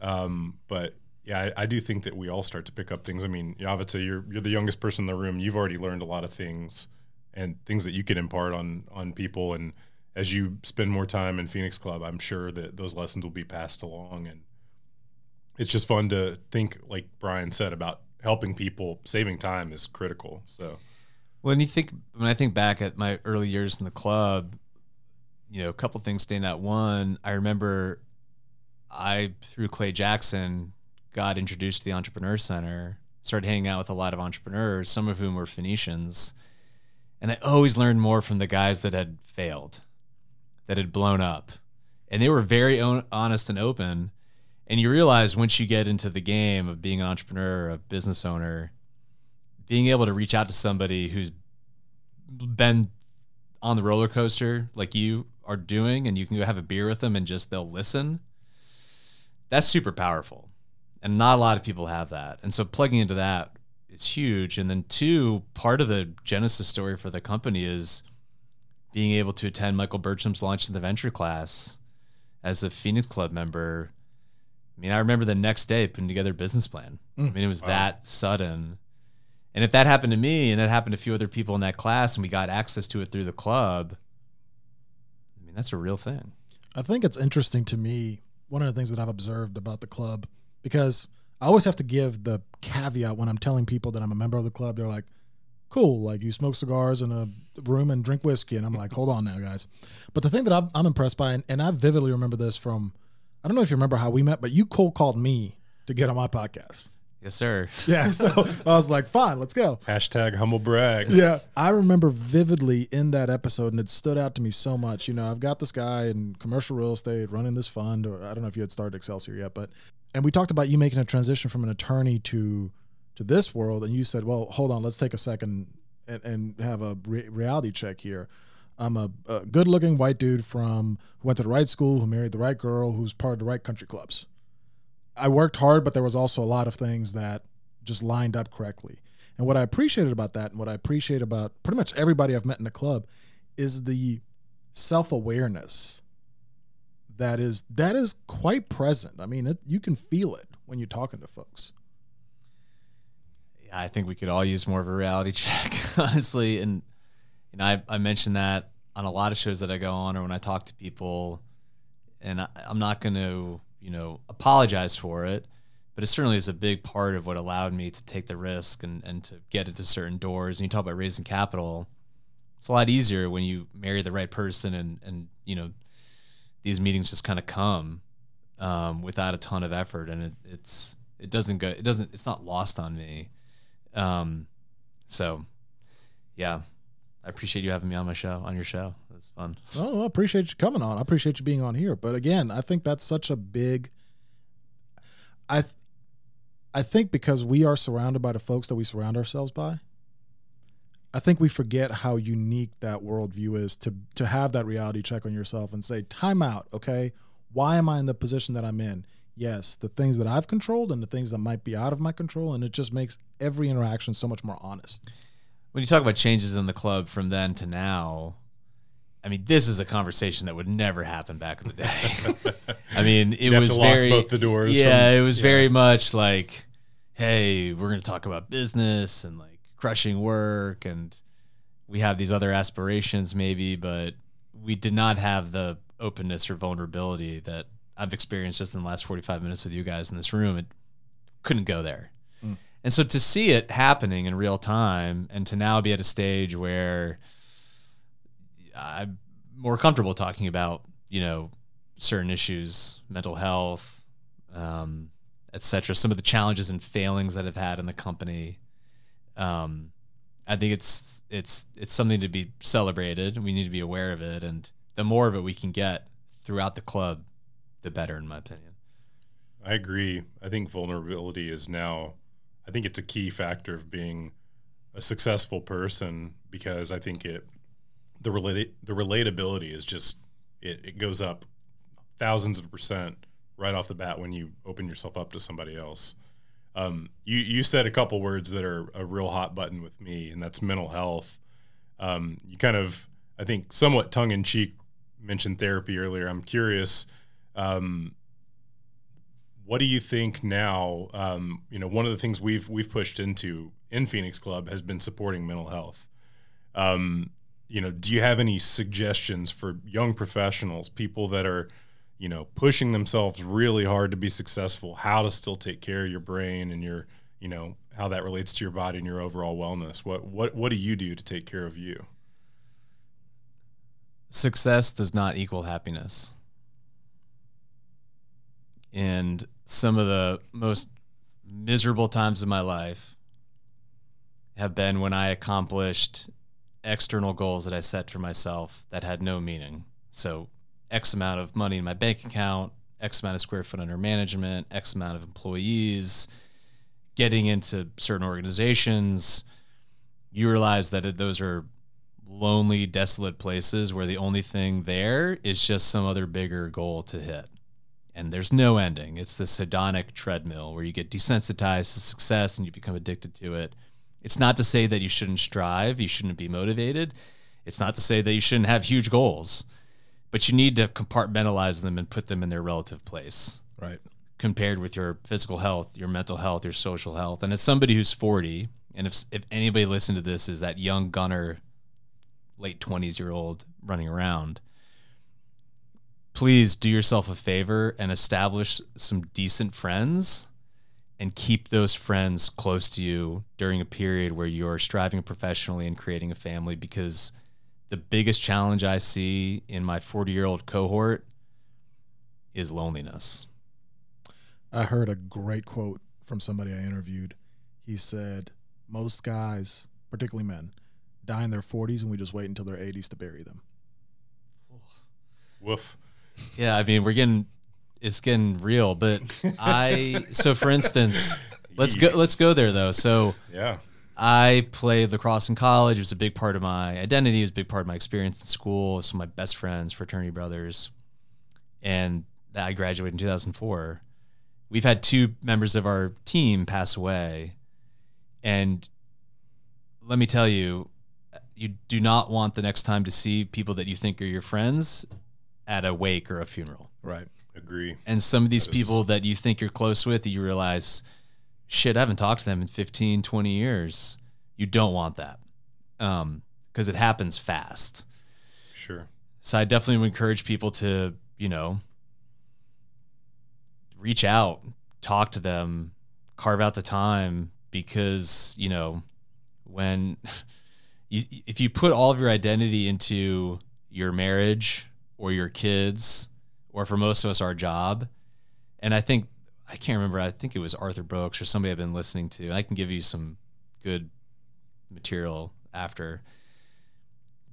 [SPEAKER 4] Um, but yeah, I, I, do think that we all start to pick up things. I mean, Yavitsa, you're you're the youngest person in the room. You've already learned a lot of things and things that you can impart on on people. And as you spend more time in Phoenix Club, I'm sure that those lessons will be passed along. And it's just fun to think, like Brian said, about helping people. Saving time is critical. So
[SPEAKER 2] when you think when I think back at my early years in the club, you know, a couple things stand out. One, I remember I through Clay Jackson got introduced to the Entrepreneur Center, started hanging out with a lot of entrepreneurs, some of whom were Phoenicians. And I always learned more from the guys that had failed, that had blown up. And they were very honest and open. And you realize once you get into the game of being an entrepreneur, a business owner, being able to reach out to somebody who's been on the roller coaster like you are doing and you can go have a beer with them and just they'll listen that's super powerful and not a lot of people have that. And so plugging into that is huge. And then two, part of the genesis story for the company is being able to attend Michael Burcham's launch in the venture class as a Phoenix Club member. I mean, I remember the next day putting together a business plan. Mm, I mean, it was wow. that sudden. And if that happened to me and that happened to a few other people in that class and we got access to it through the club, I mean, that's a real thing.
[SPEAKER 3] I think it's interesting to me. One of the things that I've observed about the club because I always have to give the caveat when I'm telling people that I'm a member of the club. They're like, cool, like you smoke cigars in a room and drink whiskey. And I'm like, hold on now, guys. But the thing that I'm, I'm impressed by, and, and I vividly remember this from, I don't know if you remember how we met, but you cold called me to get on my podcast.
[SPEAKER 2] Yes, sir.
[SPEAKER 3] Yeah. So I was like, fine, let's go.
[SPEAKER 4] Hashtag humble brag.
[SPEAKER 3] Yeah. I remember vividly in that episode, and it stood out to me so much. You know, I've got this guy in commercial real estate running this fund, or I don't know if you had started Excelsior yet, but and we talked about you making a transition from an attorney to to this world, and you said, "Well, hold on, let's take a second and, and have a re- reality check here." I'm a, a good-looking white dude from who went to the right school, who married the right girl, who's part of the right country clubs. I worked hard, but there was also a lot of things that just lined up correctly. And what I appreciated about that, and what I appreciate about pretty much everybody I've met in the club, is the self-awareness that is that is quite present. I mean, it, you can feel it when you're talking to folks.
[SPEAKER 2] Yeah, I think we could all use more of a reality check, honestly. And you know, I, I mentioned that on a lot of shows that I go on or when I talk to people, and I, I'm not going to you know apologize for it but it certainly is a big part of what allowed me to take the risk and, and to get into certain doors. And you talk about raising capital. It's a lot easier when you marry the right person and, and you know, these meetings just kind of come um, without a ton of effort. And it, it's, it doesn't go, it doesn't, it's not lost on me. Um, so yeah, I appreciate you having me on my show, on your show. It's fun.
[SPEAKER 3] Oh, I appreciate you coming on. I appreciate you being on here. But again, I think that's such a big. I, th- I think because we are surrounded by the folks that we surround ourselves by. I think we forget how unique that worldview is to to have that reality check on yourself and say, "Time out, okay? Why am I in the position that I'm in?" Yes, the things that I've controlled and the things that might be out of my control, and it just makes every interaction so much more honest.
[SPEAKER 2] When you talk about changes in the club from then to now, I mean, this is a conversation that would never happen back in the day. I mean, it
[SPEAKER 4] You'd have
[SPEAKER 2] was
[SPEAKER 4] to lock
[SPEAKER 2] very
[SPEAKER 4] both the doors
[SPEAKER 2] Yeah,
[SPEAKER 4] from-
[SPEAKER 2] it was
[SPEAKER 4] yeah.
[SPEAKER 2] very much like, hey, we're going to talk about business and like crushing work, and we have these other aspirations, maybe, but we did not have the openness or vulnerability that I've experienced just in the last forty-five minutes with you guys in this room. It couldn't go there. And so to see it happening in real time and to now be at a stage where I'm more comfortable talking about, you know, certain issues, mental health, um, et cetera, some of the challenges and failings that I've had in the company. Um, I think it's it's it's something to be celebrated. We need to be aware of it, and the more of it we can get throughout the club, the better, in my opinion.
[SPEAKER 4] I agree. I think vulnerability is now, I think it's a key factor of being a successful person because I think it, the relate, the relatability is just, it, it goes up thousands of percent right off the bat when you open yourself up to somebody else. Um, you, you said a couple words that are a real hot button with me, and that's mental health. Um, you kind of, I think, somewhat tongue in cheek mentioned therapy earlier. I'm curious. Um, what do you think now? Um, you know, one of the things we've we've pushed into in Phoenix Club has been supporting mental health. Um, you know, do you have any suggestions for young professionals, people that are, you know, pushing themselves really hard to be successful? How to still take care of your brain and your, you know, how that relates to your body and your overall wellness? What what what do you do to take care of you?
[SPEAKER 2] success does not equal happiness. And some of the most miserable times of my life have been when I accomplished external goals that I set for myself that had no meaning. So, X amount of money in my bank account, X amount of square foot under management, X amount of employees, getting into certain organizations. You realize that those are lonely, desolate places where the only thing there is just some other bigger goal to hit. And there's no ending. It's this hedonic treadmill where you get desensitized to success and you become addicted to it. It's not to say that you shouldn't strive, you shouldn't be motivated. It's not to say that you shouldn't have huge goals, but you need to compartmentalize them and put them in their relative place
[SPEAKER 3] Right.
[SPEAKER 2] compared with your physical health, your mental health, your social health. And as somebody who's 40, and if if anybody listening to this is that young gunner, late 20s year old running around, please do yourself a favor and establish some decent friends and keep those friends close to you during a period where you're striving professionally and creating a family because the biggest challenge I see in my 40 year old cohort is loneliness.
[SPEAKER 3] I heard a great quote from somebody I interviewed. He said, Most guys, particularly men, die in their 40s and we just wait until their 80s to bury them.
[SPEAKER 4] Woof.
[SPEAKER 2] Yeah, I mean, we're getting it's getting real, but I so for instance, let's go let's go there though. So
[SPEAKER 4] Yeah.
[SPEAKER 2] I played lacrosse in college. It was a big part of my identity. It was a big part of my experience in school. Some of my best friends, fraternity brothers, and I graduated in 2004. We've had two members of our team pass away, and let me tell you, you do not want the next time to see people that you think are your friends at a wake or a funeral
[SPEAKER 3] Right.
[SPEAKER 4] Agree.
[SPEAKER 2] and some of these
[SPEAKER 4] That is-
[SPEAKER 2] people that you think you're close with you realize shit i haven't talked to them in 15 20 years you don't want that um because it happens fast
[SPEAKER 4] Sure.
[SPEAKER 2] so i definitely would encourage people to you know reach out talk to them, carve out the time because, you know, when you, if you put all of your identity into your marriage or your kids or for most of us our job, and I think I can't remember. I think it was Arthur Brooks or somebody I've been listening to. I can give you some good material after.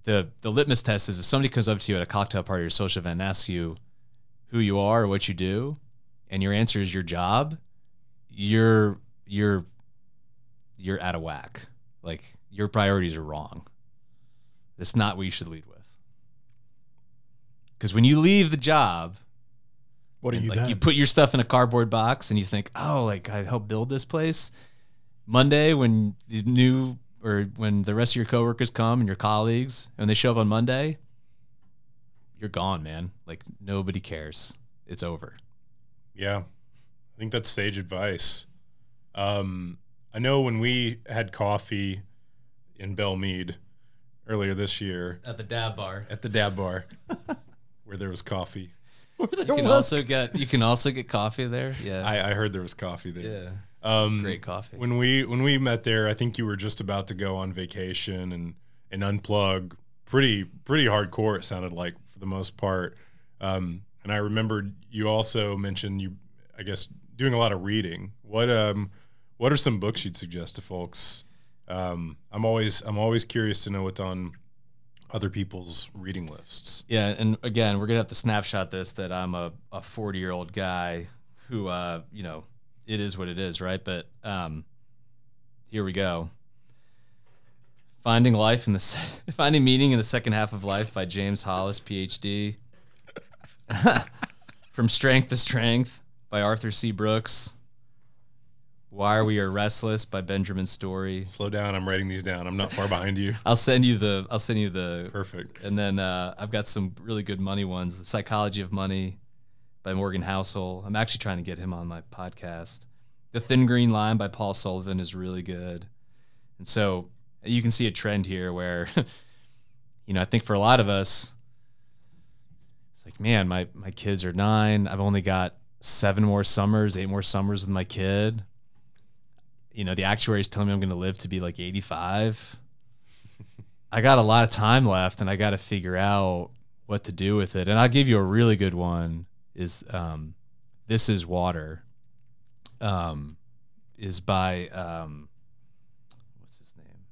[SPEAKER 2] The the litmus test is if somebody comes up to you at a cocktail party or social event and asks you who you are or what you do, and your answer is your job, you're you're you're out of whack. Like your priorities are wrong. That's not what you should lead with. Because when you leave the job,
[SPEAKER 3] What are
[SPEAKER 2] and,
[SPEAKER 3] you
[SPEAKER 2] like
[SPEAKER 3] then?
[SPEAKER 2] you put your stuff in a cardboard box and you think, oh, like I helped build this place. Monday, when the new or when the rest of your coworkers come and your colleagues and they show up on Monday, you're gone, man. Like nobody cares. It's over.
[SPEAKER 4] Yeah, I think that's sage advice. Um, I know when we had coffee in Belle Meade earlier this year
[SPEAKER 2] At the dab bar.
[SPEAKER 4] at the Dab Bar, where there was coffee.
[SPEAKER 2] You can also get you can also get coffee there. Yeah.
[SPEAKER 4] I, I heard there was coffee there.
[SPEAKER 2] yeah.
[SPEAKER 4] Um,
[SPEAKER 2] Great coffee.
[SPEAKER 4] When we when we met there, I think you were just about to go on vacation and and unplug pretty pretty hardcore. It sounded like for the most part. Um, and I remembered you also mentioned you, I guess, doing a lot of reading. What um what are some books you'd suggest to folks? Um, I'm always I'm always curious to know what's on other people's reading lists.
[SPEAKER 2] Yeah, and again, we're gonna have to snapshot this that I'm a a 40 year old guy who, uh, you know, it is what it is, right? But um, here we go. Finding life in the Se- finding meaning in the second half of life by James Hollis, PhD. From strength to strength by Arthur C. Brooks. Why are we are restless by Benjamin Storey.
[SPEAKER 4] Slow down. I'm writing these down. I'm not far behind you.
[SPEAKER 2] I'll send you the I'll send you the
[SPEAKER 4] Perfect.
[SPEAKER 2] and then uh, I've got some really good money ones. The Psychology of Money by Morgan Housel. I'm actually trying to get him on my podcast. The Thin Green Line by Paul Sullivan is really good. And so you can see a trend here where, you know, I think for a lot of us, it's like, man, my, my kids are nine. I've only got seven more summers, eight more summers with my kid. You know, the actuaries telling me I'm going to live to be like 85. I got a lot of time left and I got to figure out what to do with it. And I'll give you a really good one is um, This is Water um, is by um, what's his name?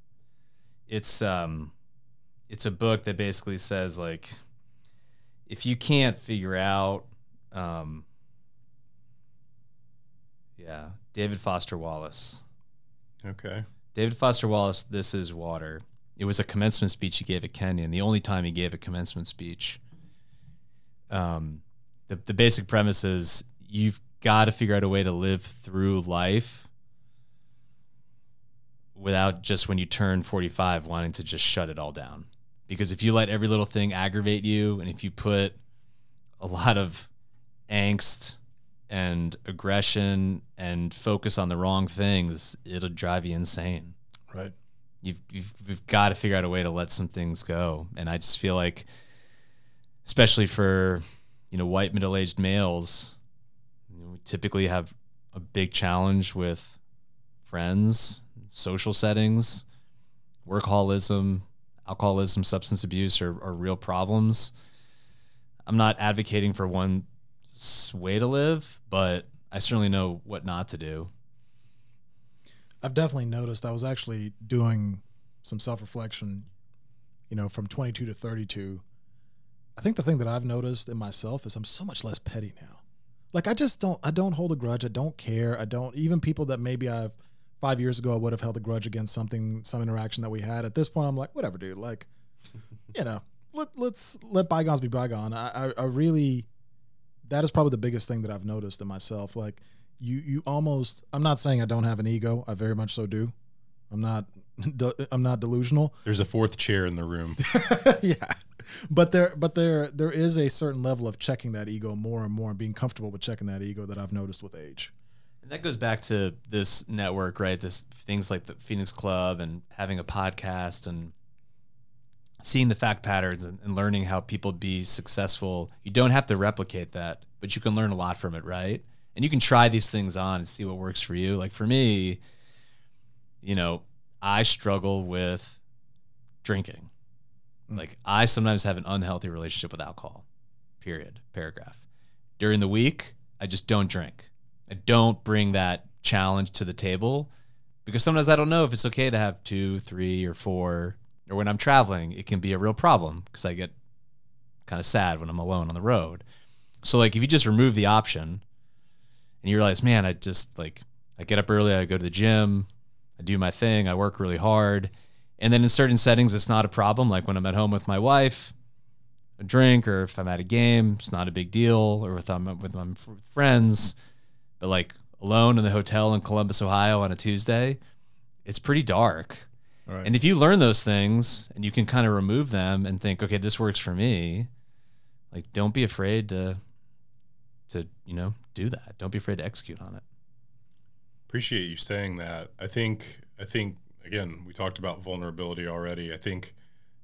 [SPEAKER 2] It's um, it's a book that basically says like if you can't figure out um, yeah, David Foster Wallace.
[SPEAKER 4] Okay.
[SPEAKER 2] David Foster Wallace, This Is Water. It was a commencement speech he gave at Kenyon, the only time he gave a commencement speech. Um, the, the basic premise is you've got to figure out a way to live through life without just when you turn 45 wanting to just shut it all down. Because if you let every little thing aggravate you, and if you put a lot of angst and aggression and focus on the wrong things, it'll drive you insane.
[SPEAKER 3] Right.
[SPEAKER 2] You've, you've, you've got to figure out a way to let some things go. And I just feel like, especially for, you know, white middle aged males, you know, we typically have a big challenge with friends, social settings, workaholism, alcoholism, substance abuse are, are real problems. I'm not advocating for one way to live, but I certainly know what not to do.
[SPEAKER 3] I've definitely noticed. I was actually doing some self reflection, you know, from 22 to 32. I think the thing that I've noticed in myself is I'm so much less petty now. Like I just don't, I don't hold a grudge. I don't care. I don't even people that maybe I've five years ago I would have held a grudge against something, some interaction that we had. At this point, I'm like, whatever, dude. Like, you know, let let's let bygones be bygone. I, I I really, that is probably the biggest thing that I've noticed in myself. Like you you almost I'm not saying I don't have an ego. I very much so do. I'm not I'm not delusional.
[SPEAKER 4] There's a fourth chair in the room.
[SPEAKER 3] yeah. But there but there there is a certain level of checking that ego more and more and being comfortable with checking that ego that I've noticed with age.
[SPEAKER 2] And that goes back to this network, right? This things like the Phoenix Club and having a podcast and seeing the fact patterns and, and learning how people be successful. You don't have to replicate that, but you can learn a lot from it, right? and you can try these things on and see what works for you. Like for me, you know, I struggle with drinking.
[SPEAKER 3] Mm.
[SPEAKER 2] Like I sometimes have an unhealthy relationship with alcohol. Period. Paragraph. During the week, I just don't drink. I don't bring that challenge to the table because sometimes I don't know if it's okay to have two, three, or four. Or when I'm traveling, it can be a real problem because I get kind of sad when I'm alone on the road. So like if you just remove the option and you realize, man, I just like I get up early, I go to the gym, I do my thing, I work really hard. And then in certain settings it's not a problem. Like when I'm at home with my wife, a drink, or if I'm at a game, it's not a big deal, or if I'm with my friends. But like alone in the hotel in Columbus, Ohio on a Tuesday, it's pretty dark.
[SPEAKER 3] Right.
[SPEAKER 2] And if you learn those things and you can kind of remove them and think, okay, this works for me, like don't be afraid to to, you know, do that. Don't be afraid to execute on it.
[SPEAKER 4] Appreciate you saying that. I think I think again, we talked about vulnerability already. I think,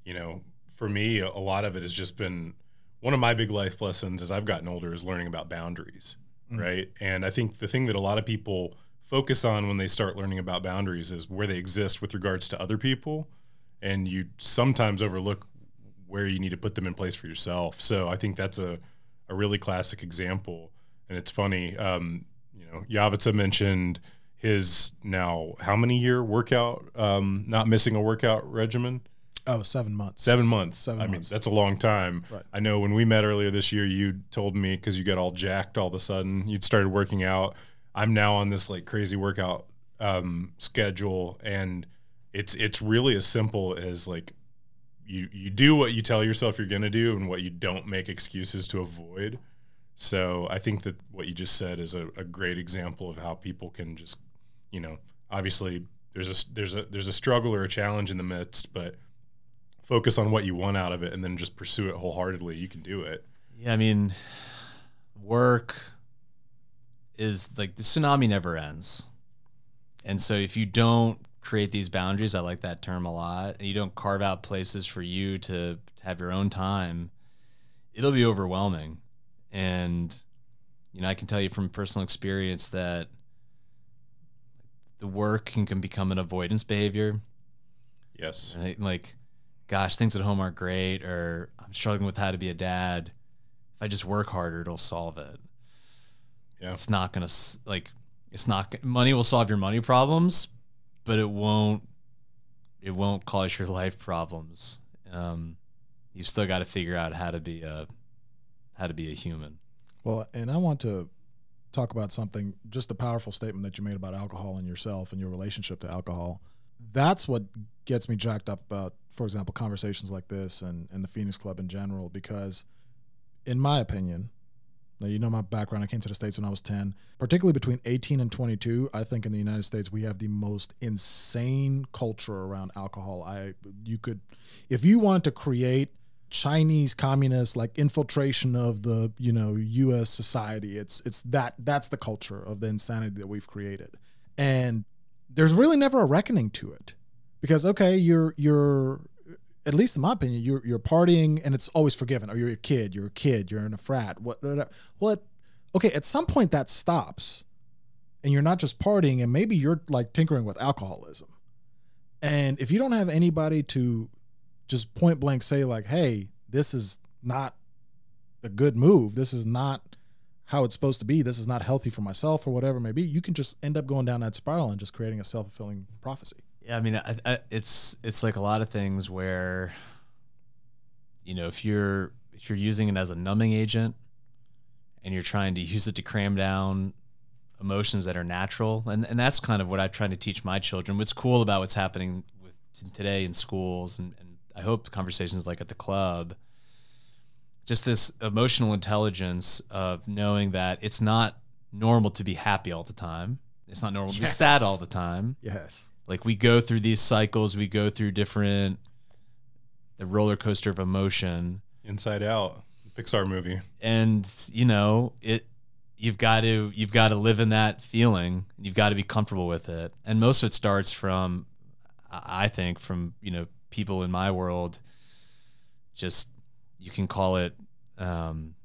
[SPEAKER 4] you know, for me a lot of it has just been one of my big life lessons as I've gotten older is learning about boundaries,
[SPEAKER 3] Mm.
[SPEAKER 4] right? And I think the thing that a lot of people focus on when they start learning about boundaries is where they exist with regards to other people and you sometimes overlook where you need to put them in place for yourself. So I think that's a, a really classic example. And it's funny, um, you know, Yavitsa mentioned his now how many year workout, um, not missing a workout regimen?
[SPEAKER 3] oh, seven months.
[SPEAKER 4] Seven months.
[SPEAKER 3] Seven
[SPEAKER 4] I
[SPEAKER 3] months.
[SPEAKER 4] mean, that's a long time.
[SPEAKER 3] Right.
[SPEAKER 4] I know when we met earlier this year, you told me because you got all jacked all of a sudden, you'd started working out. I'm now on this like crazy workout um, schedule, and it's it's really as simple as like you you do what you tell yourself you're gonna do, and what you don't make excuses to avoid. So I think that what you just said is a, a great example of how people can just, you know, obviously there's a there's a there's a struggle or a challenge in the midst, but focus on what you want out of it and then just pursue it wholeheartedly. You can do it.
[SPEAKER 2] Yeah, I mean, work is like the tsunami never ends. And so if you don't create these boundaries, I like that term a lot, and you don't carve out places for you to, to have your own time, it'll be overwhelming. And you know, I can tell you from personal experience that the work can, can become an avoidance behavior.
[SPEAKER 4] Yes.
[SPEAKER 2] Right? Like, gosh, things at home aren't great, or I'm struggling with how to be a dad. If I just work harder, it'll solve it.
[SPEAKER 4] Yeah.
[SPEAKER 2] It's not gonna like. It's not money will solve your money problems, but it won't. It won't cause your life problems. Um, you've still got to figure out how to be a, how to be a human.
[SPEAKER 3] Well, and I want to talk about something, just the powerful statement that you made about alcohol and yourself and your relationship to alcohol. That's what gets me jacked up about, for example, conversations like this and, and the Phoenix Club in general, because in my opinion, now you know my background, I came to the States when I was 10, particularly between 18 and 22. I think in the United States, we have the most insane culture around alcohol. I, you could, if you want to create Chinese communist like infiltration of the you know U.S. society. It's it's that that's the culture of the insanity that we've created, and there's really never a reckoning to it, because okay, you're you're at least in my opinion, you're you're partying and it's always forgiven. Or you're a kid, you're a kid, you're in a frat. What what? what okay, at some point that stops, and you're not just partying, and maybe you're like tinkering with alcoholism, and if you don't have anybody to just point blank say like hey this is not a good move this is not how it's supposed to be this is not healthy for myself or whatever it may be you can just end up going down that spiral and just creating a self-fulfilling prophecy
[SPEAKER 2] Yeah, I mean, I, I, it's it's like a lot of things where, you know, if you're if you're using it as a numbing agent, and you're trying to use it to cram down emotions that are natural, and and that's kind of what I'm trying to teach my children. What's cool about what's happening with t- today in schools, and, and I hope conversations like at the club, just this emotional intelligence of knowing that it's not normal to be happy all the time. It's not normal to be sad all the time
[SPEAKER 3] yes
[SPEAKER 2] like we go through these cycles we go through different the roller coaster of emotion.
[SPEAKER 4] Inside Out, Pixar movie.
[SPEAKER 2] and you know it you've got to you've got to live in that feeling. You've got to be comfortable with it. And most of it starts from i think from you know people in my world. Just you can call it um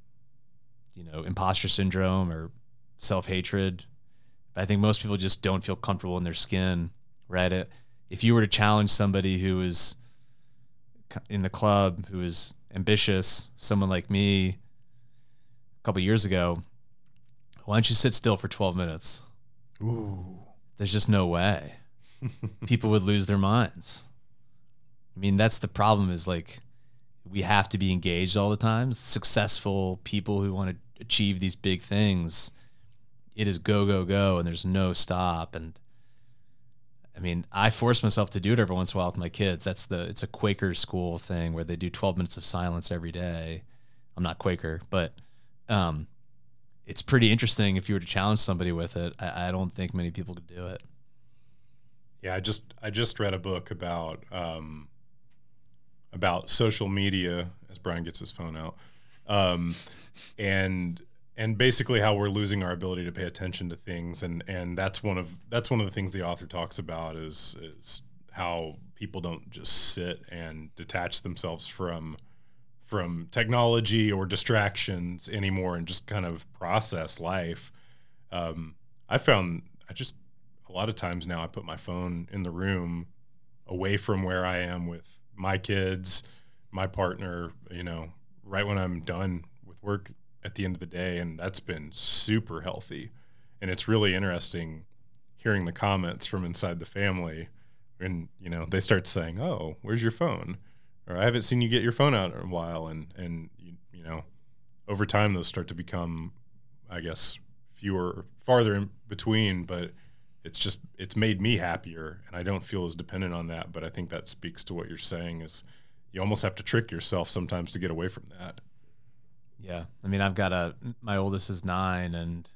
[SPEAKER 2] you know imposter syndrome or self hatred. but I think most people just don't feel comfortable in their skin, right? It, if you were to challenge somebody who is in the club, who is ambitious, someone like me, a couple years ago, why don't you sit still for 12 minutes?
[SPEAKER 3] Ooh.
[SPEAKER 2] There's just no way. People would lose their minds. I mean, that's the problem is like we have to be engaged all the time. Successful people who want to achieve these big things, it is go, go, go, and there's no stop. And I mean, I force myself to do it every once in a while with my kids. That's the it's a Quaker school thing where they do 12 minutes of silence every day. I'm not Quaker, but um, it's pretty interesting if you were to challenge somebody with it. I, I, don't think many people could do it.
[SPEAKER 4] Yeah, I just I just read a book about um, about social media as Brian gets his phone out, um, and and basically how we're losing our ability to pay attention to things, and and that's one of that's one of the things the author talks about is is how people don't just sit and detach themselves from from technology or distractions anymore and just kind of process life. Um, I found I just a lot of times now I put my phone in the room away from where I am with my kids, my partner, you know, right when I'm done with work at the end of the day. And that's been super healthy. And it's really interesting hearing the comments from inside the family. And, you know, they start saying, Oh, where's your phone? or I haven't seen you get your phone out in a while, and and you, you know, over time those start to become, I guess, fewer, farther in between. But it's just it's made me happier, and I don't feel as dependent on that. But I think that speaks to what you're saying is you almost have to trick yourself sometimes to get away from that.
[SPEAKER 2] Yeah, I mean, I've got a my oldest is nine, and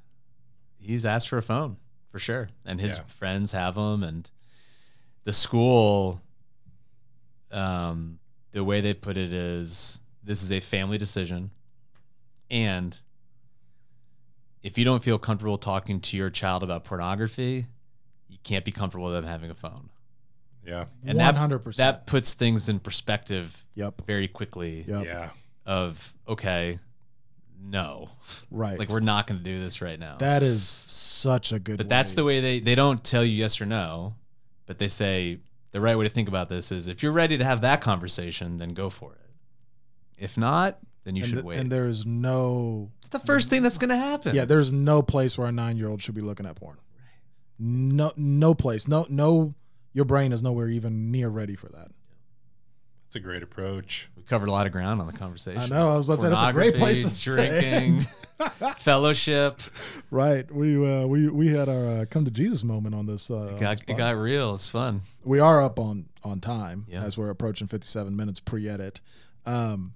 [SPEAKER 2] he's asked for a phone for sure, and his yeah. friends have them, and the school um, the way they put it is this is a family decision. And if you don't feel comfortable talking to your child about pornography you can't be comfortable with them having a phone.
[SPEAKER 4] Yeah.
[SPEAKER 2] And 100% that, that puts things in perspective
[SPEAKER 3] yep.
[SPEAKER 2] very quickly
[SPEAKER 3] yep.
[SPEAKER 4] yeah.
[SPEAKER 2] of okay no
[SPEAKER 3] right
[SPEAKER 2] like we're not going to do this right now
[SPEAKER 3] that is such a good
[SPEAKER 2] but way. that's the way they they don't tell you yes or no but they say the right way to think about this is if you're ready to have that conversation, then go for it. If not, then you
[SPEAKER 3] and
[SPEAKER 2] should
[SPEAKER 3] the,
[SPEAKER 2] wait.
[SPEAKER 3] And there's no.
[SPEAKER 2] It's the first thing that's going to happen.
[SPEAKER 3] Yeah, there's no place where a nine year old should be looking at porn. No, no place. No, no. Your brain is nowhere even near ready for that.
[SPEAKER 4] That's a great approach.
[SPEAKER 2] Covered a lot of ground on the conversation.
[SPEAKER 3] I know. I was about to say that's a great place to
[SPEAKER 2] drinking, fellowship.
[SPEAKER 3] Right. We uh, we we had our uh, come to Jesus moment on this. Uh,
[SPEAKER 2] it, got, it got real. It's fun.
[SPEAKER 3] We are up on on time
[SPEAKER 2] yeah.
[SPEAKER 3] as we're approaching 57 minutes pre-edit. Um,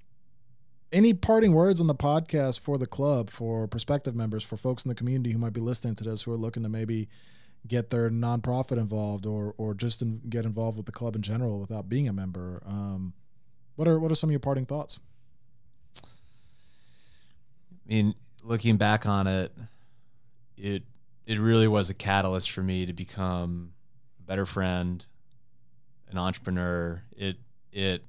[SPEAKER 3] any parting words on the podcast for the club, for prospective members, for folks in the community who might be listening to this, who are looking to maybe get their nonprofit involved or or just in, get involved with the club in general without being a member. Um, what are what are some of your parting thoughts?
[SPEAKER 2] I mean, looking back on it, it it really was a catalyst for me to become a better friend, an entrepreneur. It it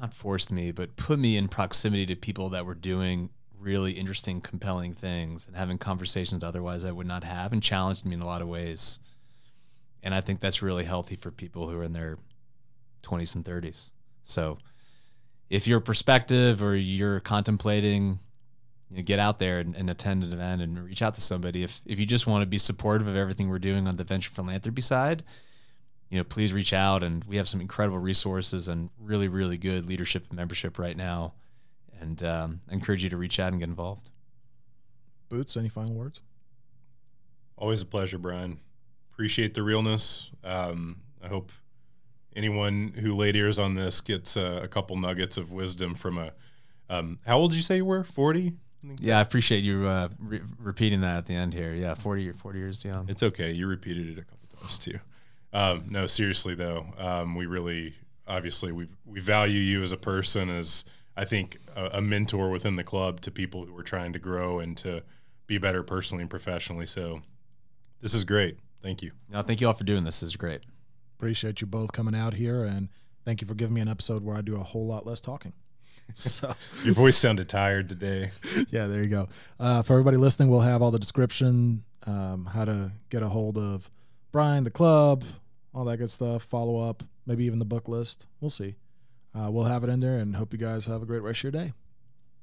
[SPEAKER 2] not forced me, but put me in proximity to people that were doing really interesting, compelling things and having conversations otherwise I would not have and challenged me in a lot of ways. And I think that's really healthy for people who are in their 20s and 30s. So if you're perspective or you're contemplating, you know, get out there and, and, attend an event and reach out to somebody. If, if you just want to be supportive of everything we're doing on the venture philanthropy side, you know, please reach out. And we have some incredible resources and really, really good leadership and membership right now and um, I encourage you to reach out and get involved.
[SPEAKER 3] Boots, any final words?
[SPEAKER 4] Always a pleasure, Brian. Appreciate the realness. Um, I hope anyone who laid ears on this gets a, a couple nuggets of wisdom from a. Um, how old did you say you were? Forty.
[SPEAKER 2] Yeah, I appreciate you uh, re- repeating that at the end here. Yeah, 40, 40 years young.
[SPEAKER 4] It's okay. You repeated it a couple times too. Um, no, seriously though, um, we really, obviously, we we value you as a person, as I think a, a, mentor within the club to people who are trying to grow and to be better personally and professionally. So this is great. Thank you.
[SPEAKER 2] No, thank you all for doing this. This is great.
[SPEAKER 3] Appreciate you both coming out here and thank you for giving me an episode where I do a whole lot less talking. So
[SPEAKER 4] Your voice sounded tired today.
[SPEAKER 3] yeah, there you go. Uh, for everybody listening, we'll have all the description, um, how to get a hold of Brian, the club, all that good stuff. Follow up, maybe even the book list. We'll see. Uh, we'll have it in there, and hope you guys have a great rest of your day.